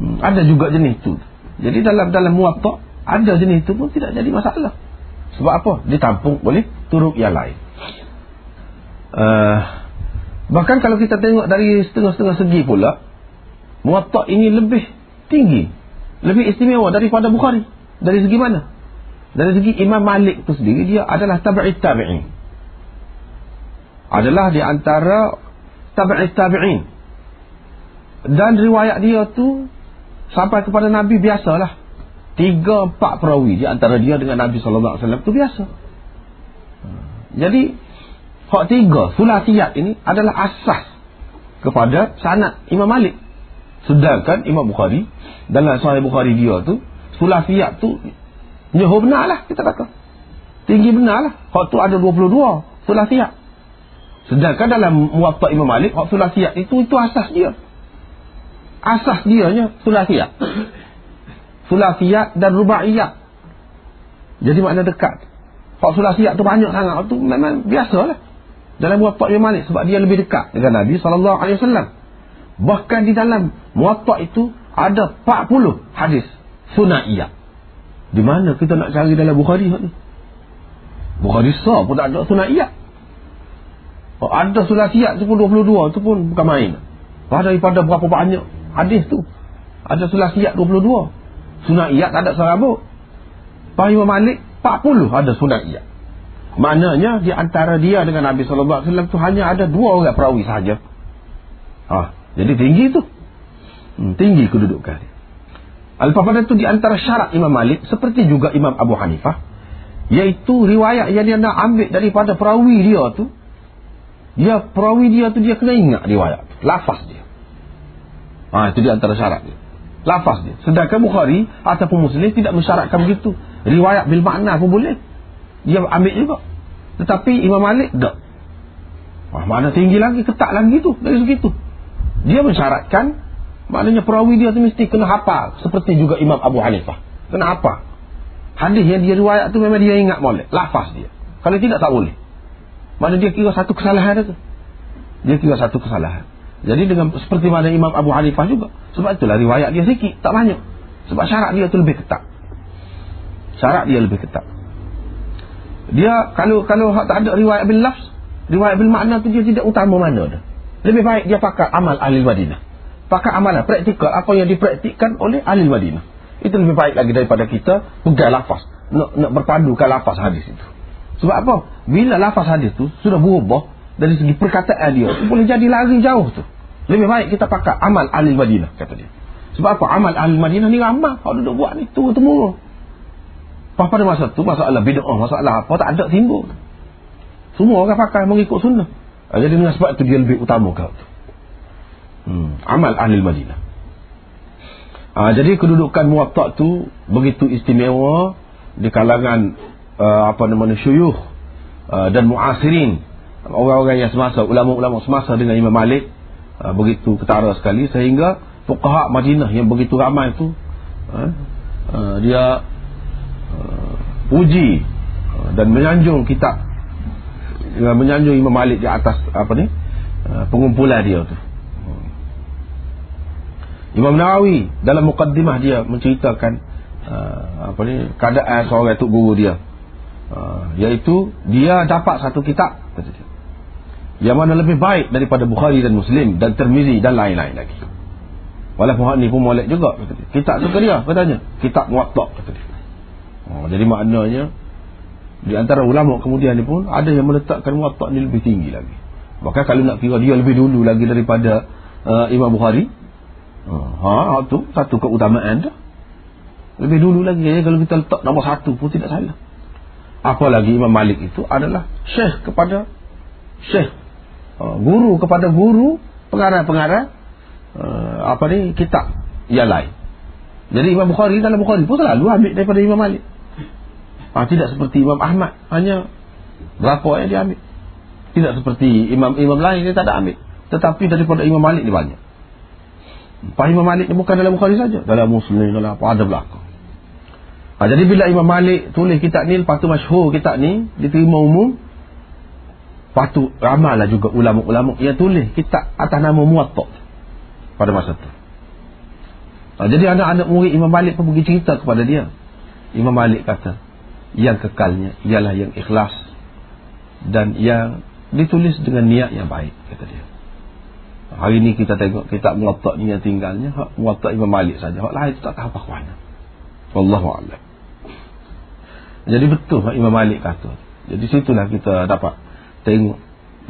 Hmm, ada juga jenis itu. Jadi dalam dalam muwatta ada jenis itu pun tidak jadi masalah. Sebab apa? Ditampung oleh turuk yang lain. Uh, bahkan kalau kita tengok dari setengah-setengah segi pula, muwatta ini lebih tinggi, lebih istimewa daripada Bukhari. Dari segi mana? Dari segi Imam Malik itu sendiri dia adalah tabi'it tabi'in. Adalah di antara tabi'it tabi'in. Dan riwayat dia tu sampai kepada Nabi biasalah. Tiga empat perawi di antara dia dengan Nabi SAW itu biasa. Jadi, hak tiga, sulasiyat ini adalah asas kepada sanat Imam Malik. Sedangkan Imam Bukhari, dalam sahih Bukhari dia tu, sulasiyat tu, nyahu benar lah kita kata. Tinggi benar lah. Hak tu ada 22 sulasiyat. Sedangkan dalam muwatta Imam Malik, hak sulasiyat itu, itu asas dia asas dianya sulafiyat. Sulafiyat dan rubaiyat. Jadi makna dekat. Hak sulafiyat tu banyak sangat. Itu memang biasalah. Dalam muatak Imam Malik. Sebab dia lebih dekat dengan Nabi SAW. Bahkan di dalam muatak itu ada 40 hadis sunaiyat. Di mana kita nak cari dalam Bukhari ni? Bukhari sah pun tak ada sunaiyat. Oh, ada sulafiyat tu pun 22. Itu pun bukan main. Daripada berapa banyak hadis tu ada sulasiat 22 sunaiat ada serabut Imam Malik 40 ada sunaiat maknanya di antara dia dengan Nabi SAW tu hanya ada dua orang perawi sahaja ha, jadi tinggi tu hmm, tinggi kedudukan pada itu di antara syarat Imam Malik seperti juga Imam Abu Hanifah iaitu riwayat yang dia nak ambil daripada perawi dia tu dia perawi dia tu dia kena ingat riwayat lafaz dia Ha, itu di antara syarat dia. Lafaz dia. Sedangkan Bukhari ataupun Muslim tidak mensyaratkan begitu. Riwayat bil makna pun boleh. Dia ambil juga. Tetapi Imam Malik tak. Wah, mana tinggi lagi, ketat lagi tu dari segitu. Dia mensyaratkan maknanya perawi dia tu mesti kena hafal seperti juga Imam Abu Hanifah. Kena apa? Hadis yang dia riwayat tu memang dia ingat boleh. Lafaz dia. Kalau tidak tak boleh. Mana dia kira satu kesalahan tu. Dia kira satu kesalahan. Jadi dengan seperti mana Imam Abu Hanifah juga. Sebab itulah riwayat dia sikit, tak banyak. Sebab syarat dia tu lebih ketat. Syarat dia lebih ketat. Dia kalau kalau tak ada riwayat bil lafz, riwayat bil makna tu dia tidak utama mana dah. Lebih baik dia pakai amal ahli Madinah. Pakai amalan praktikal apa yang dipraktikkan oleh ahli Madinah. Itu lebih baik lagi daripada kita pegang lafaz. Nak, nak berpadukan lafaz hadis itu. Sebab apa? Bila lafaz hadis tu sudah berubah, dari segi perkataan dia boleh jadi lari jauh tu lebih baik kita pakai amal ahli Madinah kata dia sebab apa amal ahli Madinah ni ramah kalau duduk buat ni tu pada masa tu masalah bid'ah masalah apa tak ada timbul. Semua orang pakai mengikut sunnah. Ah, jadi dengan sebab itu dia lebih utama kau tu hmm. amal ahli Madinah. Ha, jadi kedudukan muwatta tu begitu istimewa di kalangan uh, apa namanya syuyuh uh, dan muasirin. Orang-orang yang semasa ulama-ulama semasa dengan Imam Malik uh, begitu ketara sekali sehingga fuqaha Madinah yang begitu ramai tu uh, uh, dia uji uh, dan menyanjung kitab uh, menyanjung Imam Malik di atas apa ni uh, pengumpulan dia tu. Imam Nawawi dalam mukaddimah dia menceritakan uh, apa ni keadaan seorang itu guru dia. Uh, iaitu dia dapat satu kitab kata dia. Yang mana lebih baik daripada Bukhari dan Muslim dan Tirmizi dan lain-lain lagi. Walaupun hak ni pun molek juga kata dia. Kitab tu ke dia katanya. Kitab muwatta kata dia oh, jadi maknanya di antara ulama kemudian ni pun ada yang meletakkan muwatta ni lebih tinggi lagi bahkan kalau nak kira dia lebih dulu lagi daripada uh, Imam Bukhari Ha, tu satu keutamaan tu. Lebih dulu lagi ya, kalau kita letak nombor satu pun tidak salah. Apalagi Imam Malik itu adalah syekh kepada syekh. Ha, guru kepada guru, pengarah-pengarah uh, apa ni kitab yang lain. Jadi Imam Bukhari dalam Bukhari pun selalu ambil daripada Imam Malik. Ha, tidak seperti Imam Ahmad hanya berapa yang dia ambil. Tidak seperti imam-imam lain dia tak ada ambil. Tetapi daripada Imam Malik dia banyak. Pak Imam Malik ni bukan dalam Bukhari saja, dalam Muslim dalam apa ada belakang. Ha, jadi bila Imam Malik tulis kitab ni, lepas tu masyhur kitab ni diterima umum, patut ramallah juga ulama-ulama yang tulis kitab atas nama Muwatta pada masa tu. Ha, jadi anak-anak murid Imam Malik pun pergi cerita kepada dia. Imam Malik kata, yang kekalnya ialah yang ikhlas dan yang ditulis dengan niat yang baik kata dia. Hari ni kita tengok kitab muwatta ni yang tinggalnya muwatta Imam Malik saja. Hak lain tak tahu apa mana. Wallahu a'lam. Jadi betul hak Imam Malik kata. Jadi situlah kita dapat tengok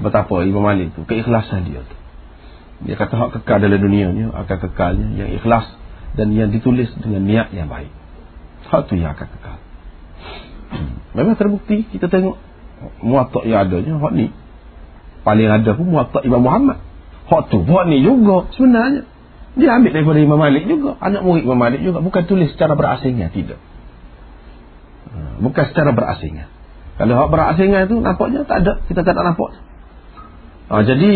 betapa Imam Malik tu keikhlasan dia tu. Dia kata hak kekal dalam dunia ni akan kekalnya yang ikhlas dan yang ditulis dengan niat yang baik. Hak tu yang akan kekal. Memang terbukti kita tengok muwatta yang adanya hak ni paling ada pun muwatta Imam Muhammad Hak tu buat ni juga sebenarnya. Dia ambil daripada Imam Malik juga. Anak murid Imam Malik juga. Bukan tulis secara berasingnya. Tidak. Ha, bukan secara berasingnya. Kalau hak berasingnya itu nampaknya tak ada. Kita tak nampak. Ha, jadi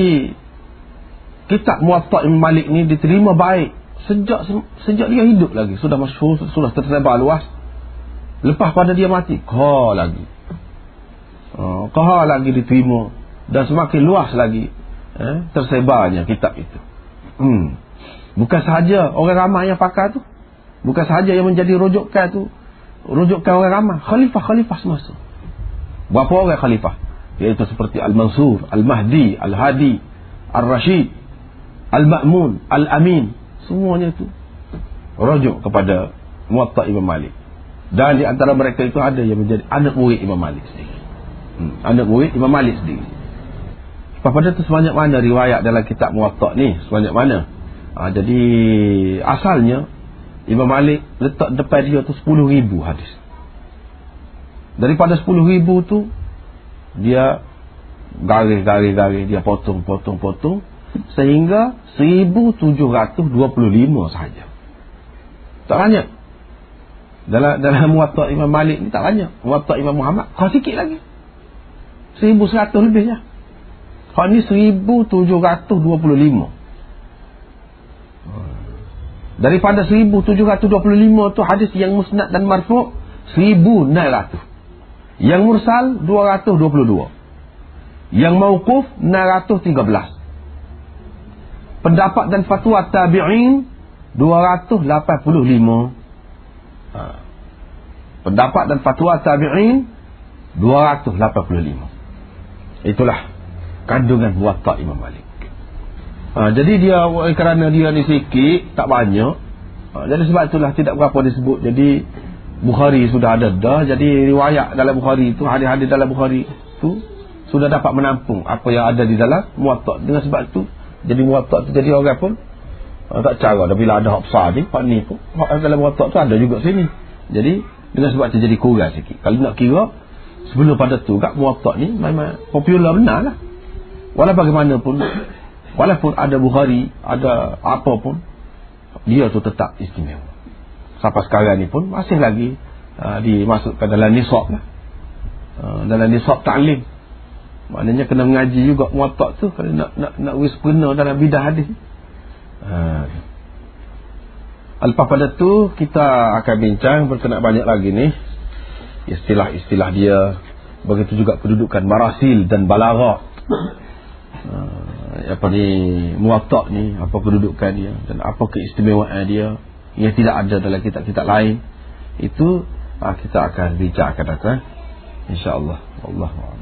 kitab muatak Imam Malik ni diterima baik. Sejak sejak dia hidup lagi. Sudah masyur, sudah tersebar luas. Lepas pada dia mati. Kau lagi. Ha, kau lagi diterima. Dan semakin luas lagi eh, tersebarnya kitab itu. Hmm. Bukan sahaja orang ramai yang pakar tu. Bukan sahaja yang menjadi rujukan tu. Rujukan orang ramai. Khalifah-khalifah semasa. Berapa orang khalifah? Iaitu seperti Al-Mansur, Al-Mahdi, Al-Hadi, Al-Rashid, Al-Ma'mun, Al-Amin. Semuanya itu. Rujuk kepada Muatta Imam Malik. Dan di antara mereka itu ada yang menjadi anak murid Imam Malik sendiri. Hmm. Anak murid Imam Malik sendiri. Pada tu sebanyak mana riwayat dalam kitab Muwatta ni? Sebanyak mana? Ha, jadi asalnya Imam Malik letak depan dia tu 10 ribu hadis. Daripada 10 ribu tu dia garis-garis-garis dia potong-potong-potong sehingga 1725 sahaja. Tak banyak. Dalam dalam Muwatta Imam Malik ni tak banyak. Muwatta Imam Muhammad kau sikit lagi. 1100 lebihnya. Hak ni 1725. Daripada 1725 tu hadis yang musnad dan marfu' 1900. Yang mursal 222. Yang mauquf 913. Pendapat dan fatwa tabi'in 285. Ha. Pendapat dan fatwa tabi'in 285. Itulah kandungan watak Imam Malik. Ha, jadi dia kerana dia ni sikit, tak banyak. Ha, jadi sebab itulah tidak berapa disebut. Jadi Bukhari sudah ada dah. Jadi riwayat dalam Bukhari itu, hadis-hadis dalam Bukhari itu sudah dapat menampung apa yang ada di dalam muwatta. Dengan sebab itu, jadi muwatta itu jadi orang pun tak cara dah bila ada hak besar ni, hak ni. Hak dalam muwatta tu ada juga sini. Jadi dengan sebab itu jadi kurang sikit. Kalau nak kira sebelum pada tu kat muwatta ni memang popular benar lah. Walau bagaimanapun Walaupun ada Bukhari Ada apa pun Dia tu tetap istimewa Sampai sekarang ni pun Masih lagi uh, Dimasukkan dalam nisab lah. uh, Dalam nisab ta'lim Maknanya kena mengaji juga Muatak tu Kalau nak nak nak wis dalam bidah hadis uh, Lepas pada tu kita akan bincang berkenaan banyak lagi ni. Istilah-istilah dia. Begitu juga kedudukan marasil dan balaghah uh, apa ni muwatta ni apa kedudukan dia dan apa keistimewaan dia. Yang tidak ada dalam kitab-kitab lain. Itu uh, kita akan bincang akan datang insyaallah. Allah a'lam